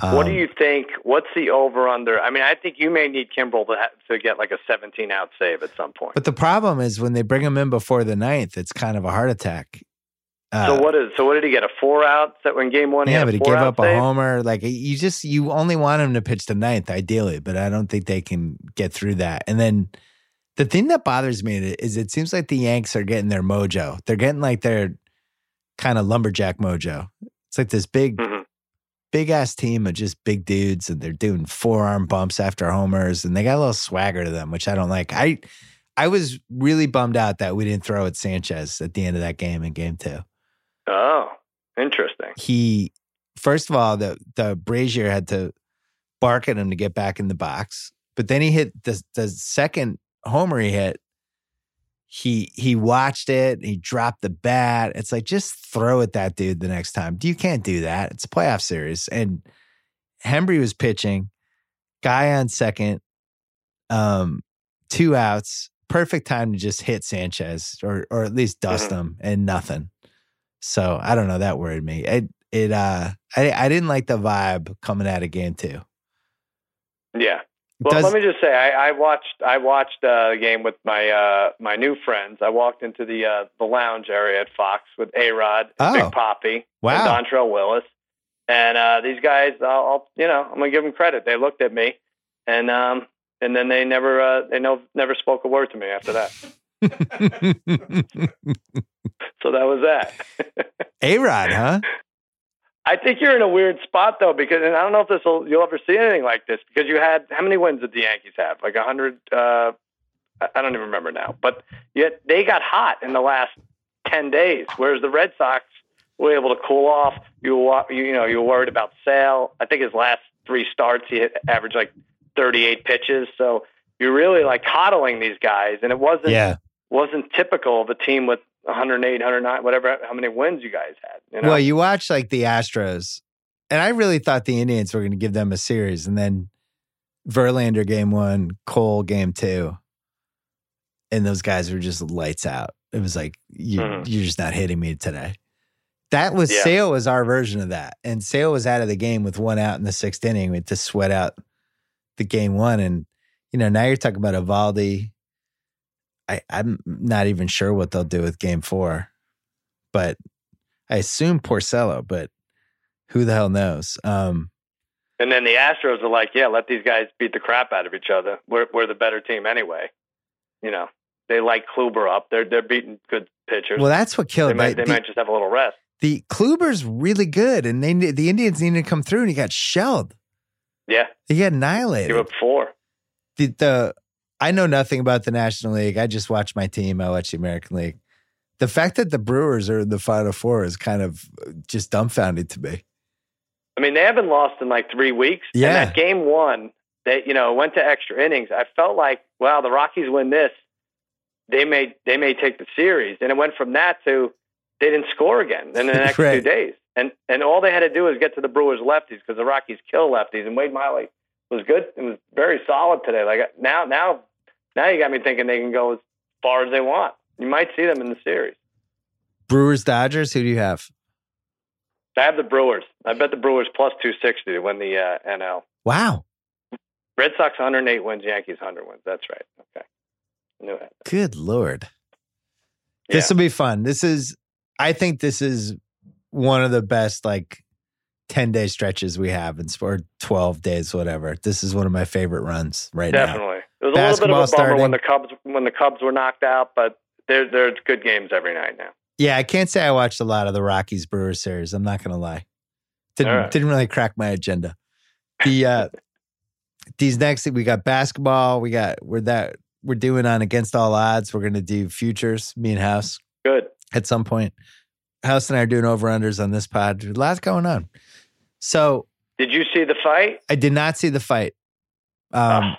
what do Um, you think? What's the over under? I mean, I think you may need Kimbrel to ha- to get like a 17 out save at some point. But the problem is when they bring him in before the ninth, it's kind of a heart attack. Uh, so what is? So what did he get? A four out? So in game one, yeah, had but he gave up a homer. Like you just you only want him to pitch the ninth, ideally, but I don't think they can get through that. And then the thing that bothers me is it seems like the Yanks are getting their mojo. They're getting like their kind of lumberjack mojo. It's like this big, Mhm. big ass team of just big dudes, and they're doing forearm bumps after homers, and they got a little swagger to them, which I don't like. I I was really bummed out that we didn't throw at Sanchez at the end of that game in game two Oh, interesting. he first of all the the Brasier had to bark at him to get back in the box, but then he hit the the second homer he hit. He he watched it. He dropped the bat. It's like just throw at that dude the next time. You can't do that. It's a playoff series, and Hembree was pitching. Guy on second, um, two outs. Perfect time to just hit Sanchez or or at least dust him and nothing. So I don't know. That worried me. It it uh I I didn't like the vibe coming out of game two. Yeah. It Well, does- let me just say, I, I watched I watched uh, the game with my uh, my new friends. I walked into the uh, the lounge area at Fox with A Rod, Oh. Big Poppy, Wow. and Dontrelle Willis, and uh, these guys. I'll, I'll you know I'm gonna give them credit. They looked at me, and um and then they never uh, they no, never spoke a word to me after that. <laughs> <laughs> So that was that. <laughs> A Rod, huh? I think you're in a weird spot though, because and I don't know if this will you'll ever see anything like this because you had how many wins did the Yankees have? Like a hundred. Uh, I don't even remember now, but yet they got hot in the last ten days, whereas the Red Sox were able to cool off. You were, you know you were worried about Sale. I think his last three starts he hit, averaged like 38 pitches, so you're really like coddling these guys, and it wasn't Yeah. wasn't typical of a team with 108, 109, whatever, how many wins you guys had. You know? Well, you watch like the Astros, and I really thought the Indians were going to give them a series, and then Verlander game one, Cole game two, and those guys were just lights out. It was like you Mhm. you're just not hitting me today. That was Yeah. Sale was our version of that, and Sale was out of the game with one out in the sixth inning. We had to sweat out the game one, and you know now you're talking about Eovaldi. I, I'm not even sure what they'll do with game four, but I assume Porcello, but who the hell knows? Um, And then the Astros are like, yeah, let these guys beat the crap out of each other. We're we're the better team anyway. You know, they like Kluber up. They're they're beating good pitchers. well, that's what they killed. might the, they might just have a little rest. the Kluber's really good, and they the Indians needed to come through, and he got shelled. Yeah, He got give annihilated. up four. The, the I know nothing about the National League. I just watch my team. I watch the American League. The fact that the Brewers are in the Final Four is kind of uh, just dumbfounded to me. I mean, they haven't lost in like three weeks. Yeah. And that game one, they you know went to extra innings. I felt like, wow, the Rockies win this, they may they may take the series. And it went from that to they didn't score again in the <laughs> next Right. two days. And and all they had to do was get to the Brewers lefties because the Rockies kill lefties. And Wade Miley was good. It was very solid today. Like uh, now now now you got me thinking they can go as far as they want. You might see them in the series. Brewers Dodgers. Who do you have? I have the Brewers. I bet the Brewers plus two sixty to win the uh, NL. Wow, Red Sox 108 wins, Yankees 100 wins. That's right. Okay. I knew that. good lord. This will be fun. This is, I think this is one of the best like 10 day stretches we have in sport, 12 days, whatever. This is one of my favorite runs right now. Definitely. It was a little bit of a bummer when the. Cubs when the Cubs were knocked out, but there there's good games every night now. Yeah, I can't say I watched a lot of the Rockies Brewers series. I'm not going to lie. Didn't, right. didn't really crack my agenda. The, uh, <laughs> these next, we got basketball. We got, we're that, we're doing on Against All Odds. We're going to do futures, me and House. Good. at some point. House and I are doing over unders on this pod. A lot's going on. So Did you see the fight? I did not see the fight. Um, Ah.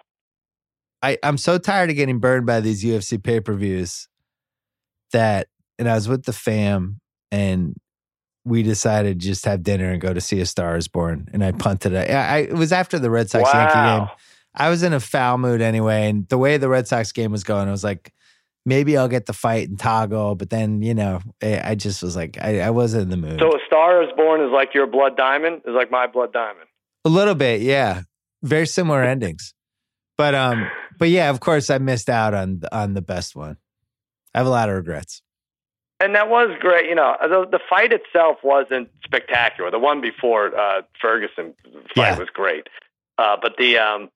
I I'm so tired of getting burned by these UFC pay per views that, and I was with the fam and we decided to just have dinner and go to see a Star Is Born, and I punted it. I, I it was after the Red Sox Yankee game. I was in a foul mood anyway, and the way the Red Sox game was going, I was like, maybe I'll get the fight and toggle. But then, you know, I, I just was like, I, I wasn't in the mood. So a star is born is like your blood diamond is like my blood diamond. a little bit, yeah, very similar endings. But um, but yeah, of course, I missed out on on the best one. I have a lot of regrets. And that was great. You know, the, the fight itself wasn't spectacular. The one before uh, Ferguson fight Yeah. was great, uh, but the um,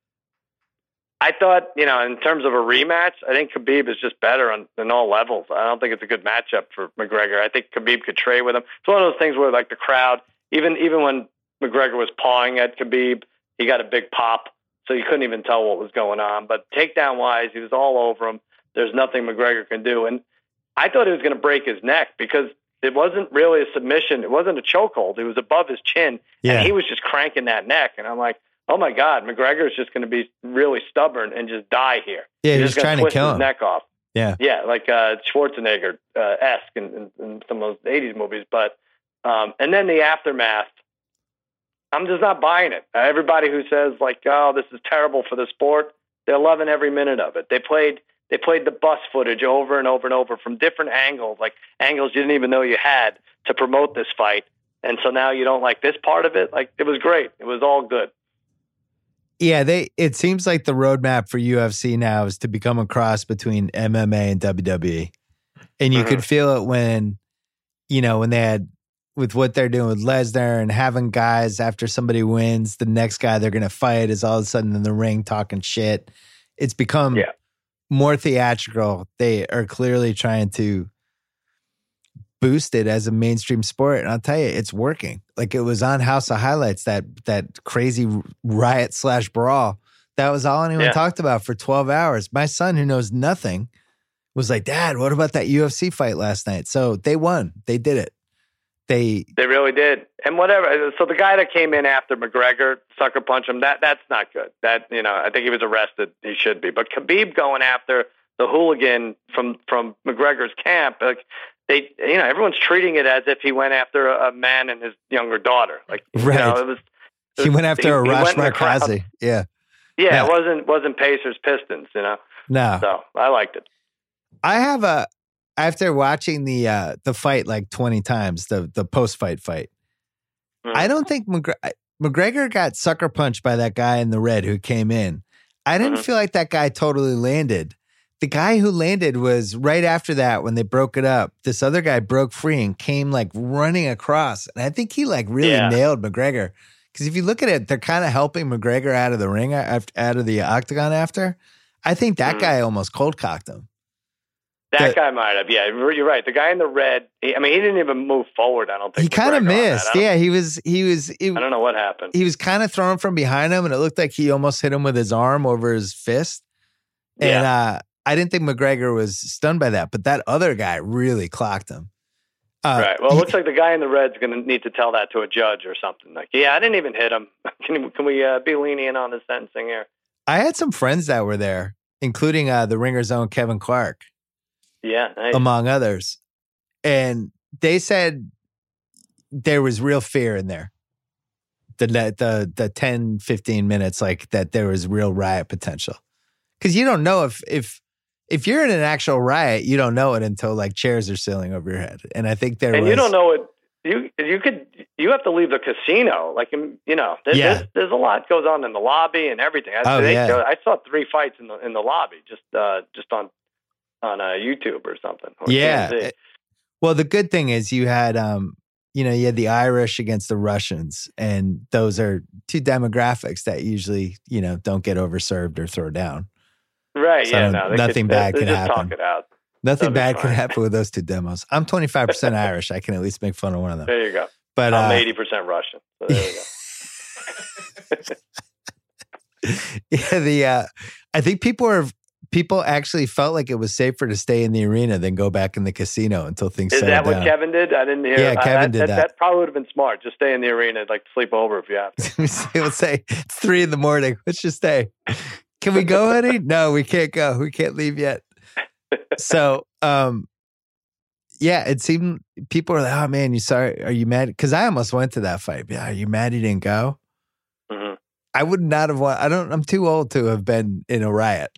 I thought you know in terms of a rematch, I think Khabib is just better on, on all levels. I don't think it's a good matchup for McGregor. I think Khabib could trade with him. It's one of those things where like the crowd, even even when McGregor was pawing at Khabib, he got a big pop, so you couldn't even tell what was going on. But takedown wise, he was all over him. There's nothing McGregor can do, and I thought he was going to break his neck because it wasn't really a submission. It wasn't a chokehold. It was above his chin, Yeah, and he was just cranking that neck. And I'm like, oh my god, McGregor's just going to be really stubborn and just die here. yeah, he He's just trying to kill his him. neck off. Yeah. yeah, like uh, Schwarzenegger uh, esque in, in, in some of those '80s movies. But um, and then the aftermath. I'm just not buying it. Uh, everybody who says like, "Oh, this is terrible for the sport," they're loving every minute of it. They played they played the bus footage over and over and over from different angles, like angles you didn't even know you had to promote this fight. And so now you don't like this part of it. Like it was great. It was all good. Yeah, they. It seems like the roadmap for UFC now is to become a cross between MMA and WWE, and you Mhm. could feel it when, you know, when they had with what they're doing with Lesnar and having guys after somebody wins, the next guy they're going to fight is all of a sudden in the ring talking shit. It's become Yeah. more theatrical. They are clearly trying to boost it as a mainstream sport, and I'll tell you, it's working. Like it was on House of Highlights that that crazy riot slash brawl. That was all anyone Yeah. talked about for twelve hours. My son, who knows nothing, was like, "Dad, what about that UFC fight last night?" So they won. They did it. They They really did. And whatever. So the guy that came in after McGregor sucker punch him, that that's not good. That you know, I think he was arrested. He should be. But Khabib going after the hooligan from from McGregor's camp, like they, you know, everyone's treating it as if he went after a, a man and his younger daughter. Like you Right. know, it was. it he was- went after he Arash went in. Markazi. Yeah. Yeah, Yeah. it wasn't wasn't Pacers Pistons. You know, No. so I liked it. I have a after watching the uh the fight like 20 times, the the post fight fight. Mhm. I don't think McGre- McGregor got sucker punched by that guy in the red who came in. I didn't Mhm. feel like that guy totally landed. The guy who landed was right after that when they broke it up. This other guy broke free and came like running across. And I think he like really Yeah. nailed McGregor. Because if you look at it, they're kind of helping McGregor out of the ring, out of the octagon after. I think that Mhm. guy almost cold cocked him. That The- guy might have. Yeah, you're right. The guy in the red. He, I mean, he didn't even move forward. I don't think He kind of that. missed. Yeah, he was. He was. I don't know what happened. he was kind of thrown from behind him, and it looked like he almost hit him with his arm over his fist. And Yeah. uh, I didn't think McGregor was stunned by that, but that other guy really clocked him. Uh, right. Well, it looks like the guy in the red's going to need to tell that to a judge or something. Like, yeah, I didn't even hit him. <laughs> Can can we uh, be lenient on the sentencing here? I had some friends that were there, including uh, the Ringer's own Kevin Clark, Yeah. nice. among others, and they said there was real fear in there. The the the 10, 15 minutes, like that, there was real riot potential. Because you don't know if if if you're in an actual riot, you don't know it until like chairs are sailing over your head. And I think there and was. you don't know it. You you could you have to leave the casino. Like um, you know, there, Yeah. there's, there's a lot goes on in the lobby and everything. I, Oh, they- yeah. I saw three fights in the in the lobby just uh, just on on uh, YouTube or something. Or Yeah. Eh, Well, the good thing is you had, um, you know, you had the Irish against the Russians, and those are two demographics that usually, you know, don't get overserved or thrown down. right? So yeah, no, nothing could, bad can happen. Talk it out. Nothing bad can happen with those two demos. I'm 25% <laughs> Irish. I can at least make fun of one of them. There you go. But I'm uh, eighty percent Russian. So there you go. <laughs> yeah, the uh, I think people are people actually felt like it was safer to stay in the arena than go back in the casino until things Is settled that what down. Kevin did? I didn't hear. Yeah, I- Kevin did that, that. That probably would have been smart. Just stay in the arena, like sleep over if you have to. <laughs> would say it's three in the morning. Let's just stay. Can we go, honey? No, we can't go. We can't leave yet. So, um, yeah, it seemed people were like, "Oh man, you sorry? Are you mad?" Because I almost went to that fight. Yeah, are you mad you didn't go? hmm I would not have. wa- I don't. I'm too old to have been in a riot.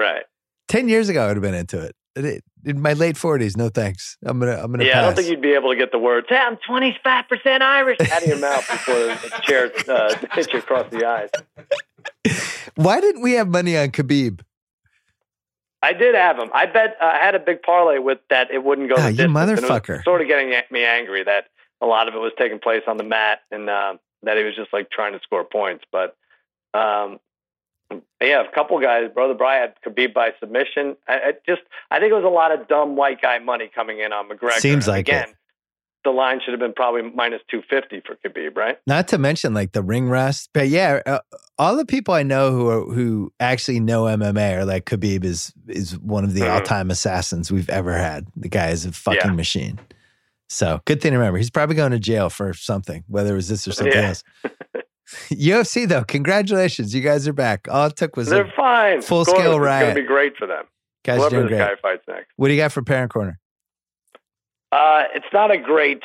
Right. Ten years ago, I would have been into it. In- In my late forties, no thanks. I'm gonna. I'm gonna. Yeah, I don't think you'd be able to get the words. Hey, I'm 25 percent Irish out of your mouth before the chair uh, hits you across the eyes. Why didn't we have money on Khabib? I did have him. I bet uh, I had a big parlay with that. It wouldn't go. The you distance, and it was motherfucker. Sort of getting me angry that a lot of it was taking place on the mat, and uh, that he was just like trying to score points. But um, yeah, a couple guys. Brother Bry had Khabib by submission. I, I just I think it was a lot of dumb white guy money coming in on McGregor. Seems like again. it. The line should have been probably minus two fifty for Khabib, right? Not to mention like the ring rust, but yeah, uh, all the people I know who are, who actually know MMA are like Khabib is is one of the Mhm. all time assassins we've ever had. The guy is a fucking Yeah. machine. So good thing to remember. He's probably going to jail for something, whether it was this or something Yeah. else. <laughs> <laughs> UFC though, congratulations, you guys are back. All it took was They're a, fine. full course, scale It's going to be great for them. guys Whoever doing great. guy fights next. What do you got for Parent Corner? Uh, it's not a great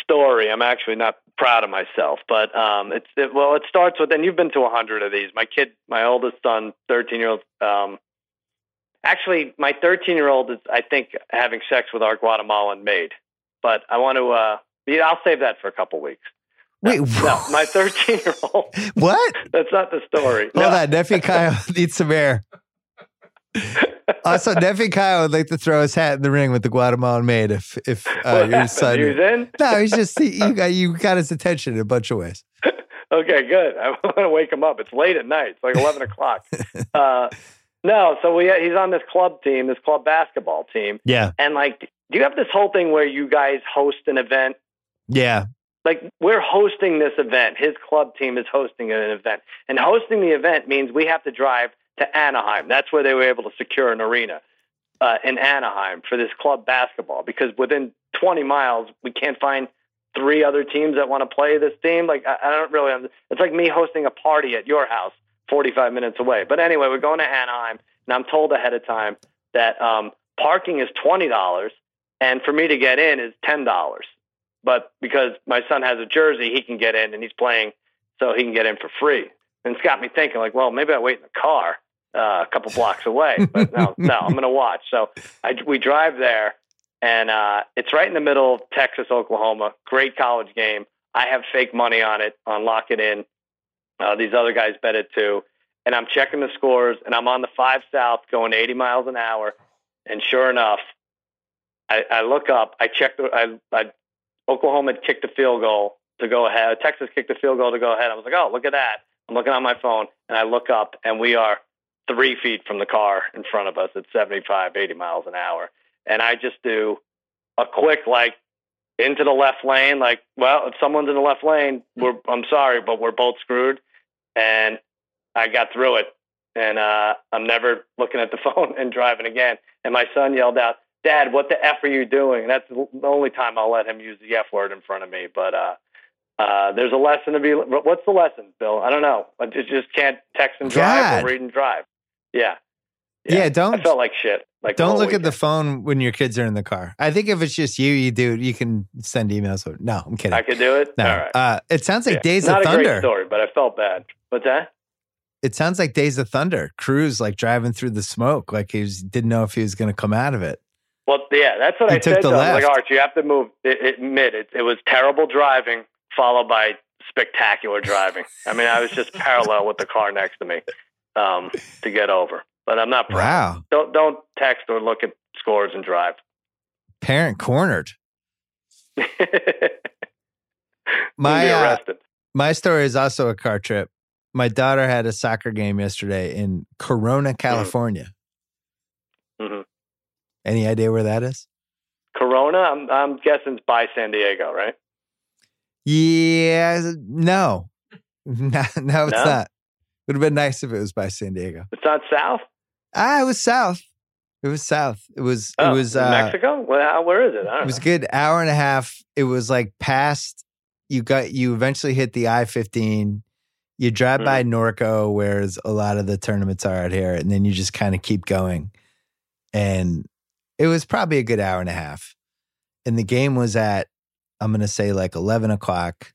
story. I'm actually not proud of myself, but um, it's it, well, it starts with, and you've been to a hundred of these. My kid, my oldest son, 13 year old. Um, actually, my 13 year old is, I think, having sex with our Guatemalan maid. But I want to. Uh, I'll save that for a couple weeks. Wait, No, <laughs> my 13 year old. what? <laughs> That's not the story. Hold no. on, nephew Kyle <laughs> needs some air. Also, nephew Kyle would like to throw his hat in the ring with the Guatemalan maid if if uh, your son. He was in. No, he's just he, you got you got his attention in a bunch of ways. Okay, good. I want to wake him up. It's late at night. It's like eleven o'clock. Uh, no, so we he's on this club team, this club basketball team, Yeah, and like, do you have this whole thing where you guys host an event? yeah, Like, we're hosting this event. His club team is hosting an event, and hosting the event means we have to drive to Anaheim. That's where they were able to secure an arena uh, in Anaheim for this club basketball because within 20 miles we can't find three other teams that want to play this team. Like I, I don't really. It's like me hosting a party at your house, 45 minutes away. But anyway, we're going to Anaheim, and I'm told ahead of time that um, parking is twenty dollars, and for me to get in is ten dollars. But because my son has a jersey, he can get in, and he's playing, so he can get in for free. And it's got me thinking, like, well, maybe I wait in the car uh, a couple blocks away. But no, <laughs> no, I'm going to watch. So I, we drive there, and uh, it's right in the middle of Texas, Oklahoma. Great college game. I have fake money on it on Lock It In. Uh, these other guys bet it too. And I'm checking the scores, and I'm on the five south going 80 miles an hour. And sure enough, I, I look up. I check the. I, I Oklahoma kicked a field goal to go ahead. Texas kicked a field goal to go ahead. I was like, oh, look at that. I'm looking on my phone, and I look up, and we are three feet from the car in front of us at 75, 80 miles an hour. And I just do a quick, like, into the left lane. Like, well, if someone's in the left lane, we're, I'm sorry, but we're both screwed. And I got through it. And uh, I'm never looking at the <laughs> phone and driving again. And my son yelled out, Dad, what the F are you doing? That's the only time I'll let him use the F word in front of me. But uh, uh, there's a lesson to be. What's the lesson, Bill? I don't know. I just, can't text and drive God. or read and drive. Yeah. yeah. I don't I felt like shit. Like don't look at the phone when your kids are in the car. I think if it's just you, you do. You can send emails. Or, no, I'm kidding. I could do it. no, All right. uh, it sounds like Yeah. Days Not of a great Thunder. story, but I felt bad. What's that? It sounds like Days of Thunder. Cruise like driving through the smoke, like he was, didn't know if he was going to come out of it. Well, yeah, that's what He I took said. the him. I was. Like, Arch, you have to move. It, admit it. It was terrible driving, followed by spectacular driving. I mean, I was just <laughs> parallel with the car next to me um, to get over. but I'm not proud. Wow. Don't don't text or look at scores and drive. Parent cornered. <laughs> My uh, arrested. my story is also a car trip. My daughter had a soccer game yesterday in Corona, California. Mhm. Any idea where that is? Corona. I'm I'm guessing it's by San Diego, right? Yeah, no, <laughs> no, no, it's No? not. Would have been nice if it was by San Diego. It's not south. Ah, it was south. It was south. It was. Oh, it was. Uh, Mexico. Well, where is it? I don't It was a good hour and a half. It was like past. You got. You eventually hit the I fifteen. You drive by Mm-hmm. Norco, where a lot of the tournaments are out here, and then you just kind of keep going. And it was probably a good hour and a half. And the game was at, I'm gonna say like eleven o'clock.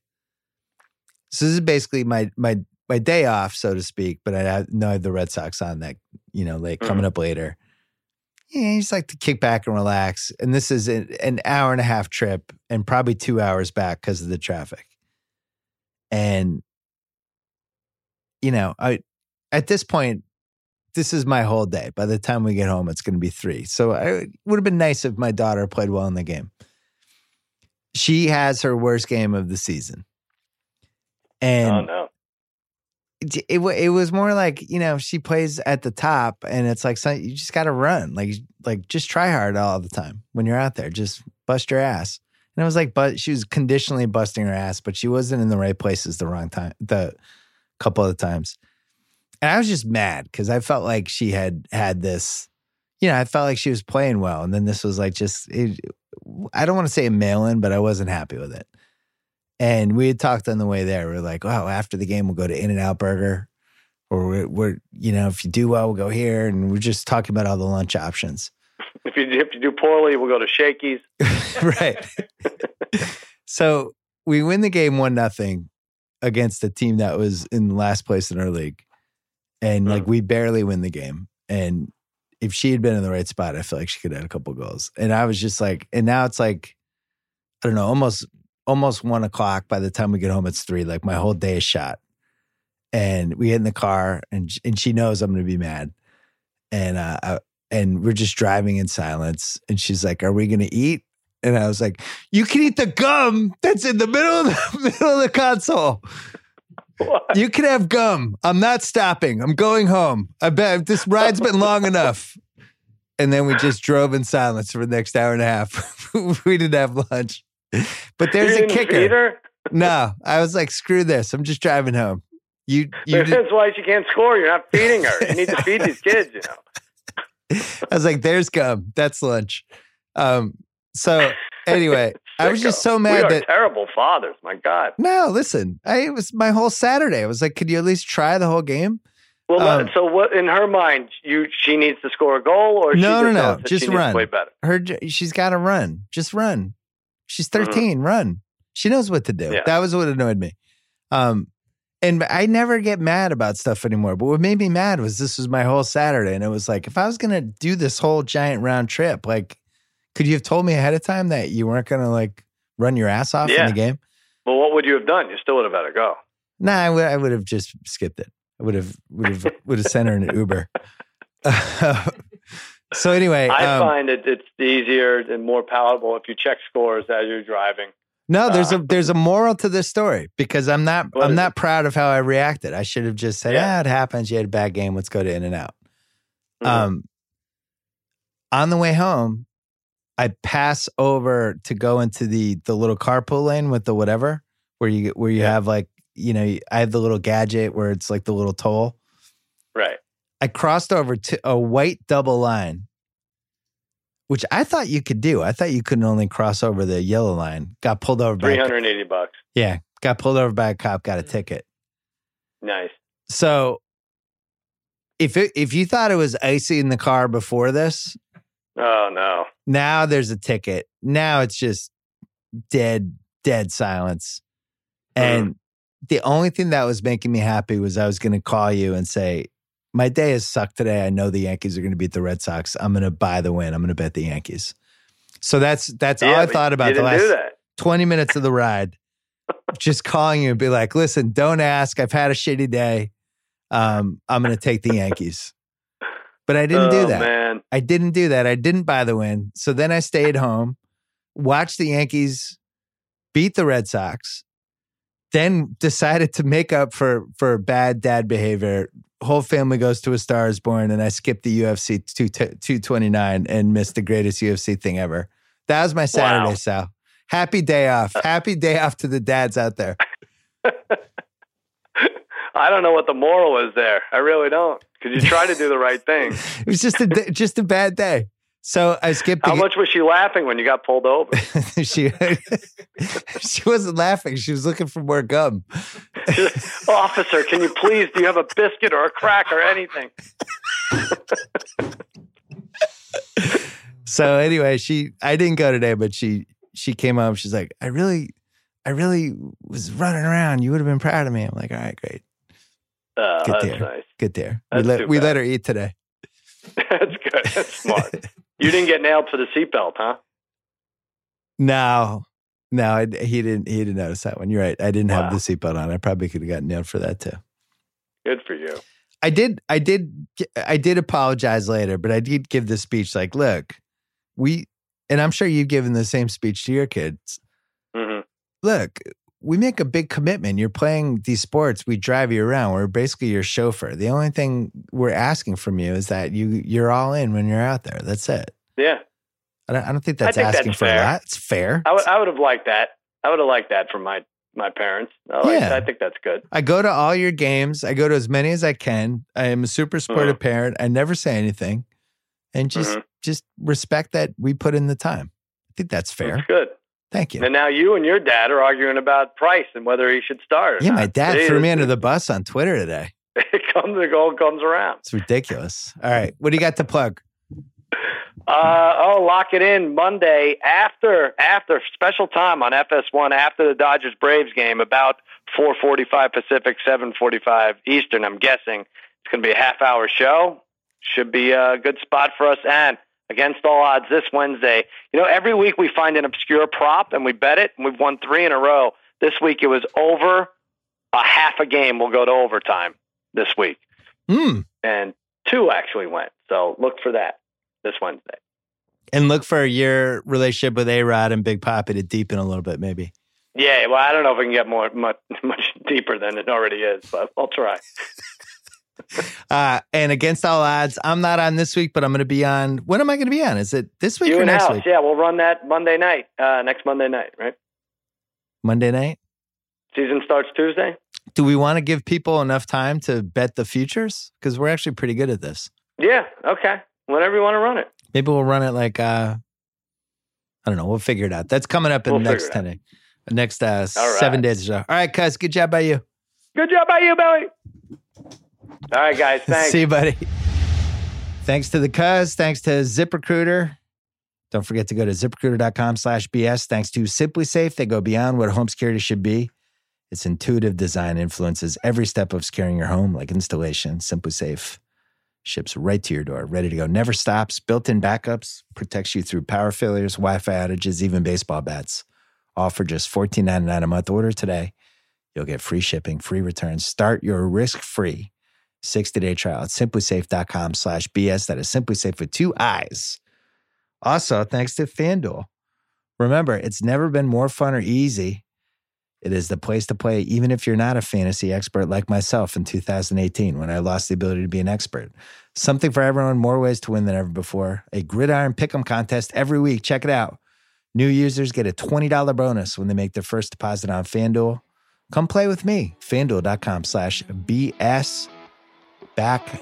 So this is basically my my my day off, so to speak. But I have- know I have the Red Sox on that, you know, like coming mm. up later. Yeah, you just like to kick back and relax. And this is an, an hour and a half trip and probably two hours back because of the traffic. And, you know, I at this point, this is my whole day. By the time we get home, it's going to be three. So I, it would have been nice if my daughter played well in the game. She has her worst game of the season. And oh no. it, it, it was more like you know she plays at the top and it's like you just got to run like like just try hard all the time when you're out there just bust your ass and it was like but she was conditionally busting her ass but she wasn't in the right places the wrong time the couple of times and I was just mad because I felt like she had had this you know I felt like she was playing well and then this was like just it, I don't want to say a mail in but I wasn't happy with it and we had talked on the way there. We are like, "Wow, after the game, we'll go to In-N-Out Burger, or we're, we're, you know, if you do well, we'll go here." And we're just talking about all the lunch options, If you if you do poorly, we'll go to Shakey's. <laughs> right? <laughs> so we win the game one nothing against a team that was in last place in our league, and like we barely win the game. And if she had been in the right spot, I feel like she could have had a couple goals. And I was just like, and now it's like, I don't know, almost almost one o'clock. By the time we get home, it's three. Like my whole day is shot. And we get in the car, and and she knows I'm going to be mad, and uh, I, and we're just driving in silence. And she's like, "Are we going to eat?" And I was like, "You can eat the gum that's in the middle of the <laughs> middle of the console. What? You can have gum. I'm not stopping. I'm going home. I bet this ride's been long enough." And then we just drove in silence for the next hour and a half. <laughs> we didn't have lunch. But there's a kicker. No, I was like, screw this. I'm just driving home. You, you did, That's why she can't score. You're not feeding her. You need to feed these kids. You know. <laughs> I was like, there's gum. That's lunch. Um, so anyway, I was just so mad that terrible fathers. My God. no, listen, I it was my whole Saturday. I was like, could you at least try the whole game? Well, Um, so what in her mind? You she needs to score a goal, or she No, no, no, just run. Her, she's got to run. Just run. She's Mhm. 13. Run. She knows what to do. Yeah. That was what annoyed me. Um, and I never get mad about stuff anymore. But what made me mad was this was my whole Saturday, and it was like if I was gonna do this whole giant round trip, like, could you have told me ahead of time that you weren't gonna like run your ass off in the game? Well, what would you have done? You still would have had to go. Nah, I would. I would have just skipped it. I would have. Would have. would have sent her an Uber. <laughs> so anyway, I um, find it it's easier and more palatable if you check scores as you're driving. no, there's uh, a there's a moral to this story because I'm not I'm not proud of how I reacted. I should have just said, Yeah. "Ah, it happens. You had a bad game. Let's go to In-N-Out." Mhm. Um, on the way home, I pass over to go into the the little carpool lane with the whatever where you where you Yeah. have like you know I have the little gadget where it's like the little toll. right. I crossed over to a white double line, which I thought you could do. I thought you couldn't only cross over the yellow line. Got pulled over by Three hundred and eighty bucks. yeah, got pulled over by a cop, got a mm. ticket. Nice. So if it, if you thought it was icy in the car before this, Oh no. now there's a ticket. Now it's just dead, dead silence. And the only thing that was making me happy was I was going to call you and say, My day has sucked today. I know the Yankees are going to beat the Red Sox. I'm going to buy the win. I'm going to bet the Yankees. So that's that's all I thought about the last that. 20 minutes of the ride. just calling you and be like, listen, don't ask. I've had a shitty day. Um, I'm going to take the Yankees. But I didn't do Oh, that. Man. I didn't do that. I didn't buy the win. So then I stayed home, watched the Yankees beat the Red Sox, then decided to make up for for bad dad behavior. Whole family goes to a Star is Born, and I skipped the UFC 2, 229 and missed the greatest UFC thing ever. That was my Saturday, Wow. Sal. Happy day off. Uh. Happy day off to the dads out there. <laughs> I don't know what the moral is there. I really don't. Because you try to do the right thing. <laughs> It was just a just a bad day. So I skipped. How much was she laughing when you got pulled over? <laughs> she <laughs> she wasn't laughing. She was looking for more gum. Officer, can you please? Do you have a biscuit or a crack or anything? So anyway, she I didn't go today, but she she came up. She's like, I really, I really was running around. You would have been proud of me. I'm like, all right, great, Good that's there. nice. good there. We let we let her eat today. <laughs> That's good. That's smart. <laughs> You didn't get nailed for the seatbelt, huh? no, no, I, he didn't. He didn't notice that one. You're right. I didn't have the seatbelt on. I probably could have gotten nailed for that too. Good for you. I did. I did. I did apologize later, but I did give the speech. Like, look, we, and I'm sure you've given the same speech to your kids. hmm look, we make a big commitment. You're playing these sports. We drive you around. We're basically your chauffeur. The only thing we're asking from you is that you you're all in when you're out there. That's it. Yeah, I don't, I don't think that's think that's asking for a fair. lot. It's fair. I would. I would have liked that. I would have liked that from my my parents. I, like, Yeah. I think that's good. I go to all your games. I go to as many as I can. I am a super supportive Mhm. parent. I never say anything, and just Mhm. just respect that we put in the time. I think that's fair. That's good. Thank you. And now you and your dad are arguing about price and whether he should start. Or Yeah, my dad See, threw me under the bus on Twitter today. <laughs> It comes and all comes around. It's ridiculous. All right, what do you got to plug? Uh, oh, lock it in Monday after after special time on FS1 after the Dodgers Braves game about 4:45 Pacific, 7:45 Eastern. I'm guessing it's going to be a half hour show. Should be a good spot for us. And against all odds, this Wednesday, you know, every week we find an obscure prop and we bet it, and we've won three in a row. This week it was over a half a game. will go to overtime this week, Hmm. and two actually went. So look for that this Wednesday. and look for your relationship with A Rod and Big Poppy to deepen a little bit, maybe. Yeah, well, I don't know if we can get more much <laughs> much deeper than it already is, but I'll try. <laughs> <laughs> Uh, and against all odds, I'm not on this week, but I'm going to be on. When am I going to be on? Is it this week You or next House, week? yeah, we'll run that Monday night, uh, next Monday night, right? Monday night. Season starts Tuesday. Do we want to give people enough time to bet the futures? Because we're actually pretty good at this. Yeah, okay. Whenever you want to run it. Maybe we'll run it like uh, I don't know. We'll figure it out. That's coming up in We'll the next figure it ten, next uh, right. seven days or so. All right, cuz. Good job by you. Good job by you, Billy. All right, guys. Thanks. <laughs> See you, buddy. Thanks to the cuz. Thanks to ZipRecruiter. Don't forget to go to ziprecruiter.com slash BS. Thanks to SimpliSafe. They go beyond what home security should be. Its intuitive design influences every step of securing your home, like installation. SimpliSafe ships right to your door, ready to go. Never stops. Built in backups, protects you through power failures, Wi Fi outages, even baseball bats. All for just $14.99 a month. Order today. You'll get free shipping, free returns. Start your risk free 60 day trial at simplisafe.com slash BS. That is simplisafe with two eyes. Also, thanks to FanDuel. Remember, it's never been more fun or easy. It is the place to play, even if you're not a fantasy expert like myself in 2018 when I lost the ability to be an expert. Something for everyone, more ways to win than ever before. A gridiron pick'em contest every week. Check it out. New users get a $20 bonus when they make their first deposit on FanDuel. Come play with me. FanDuel.com slash BS. Back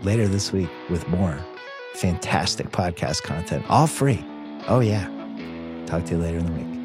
later this week with more fantastic podcast content, all free. Oh, yeah. Talk to you later in the week.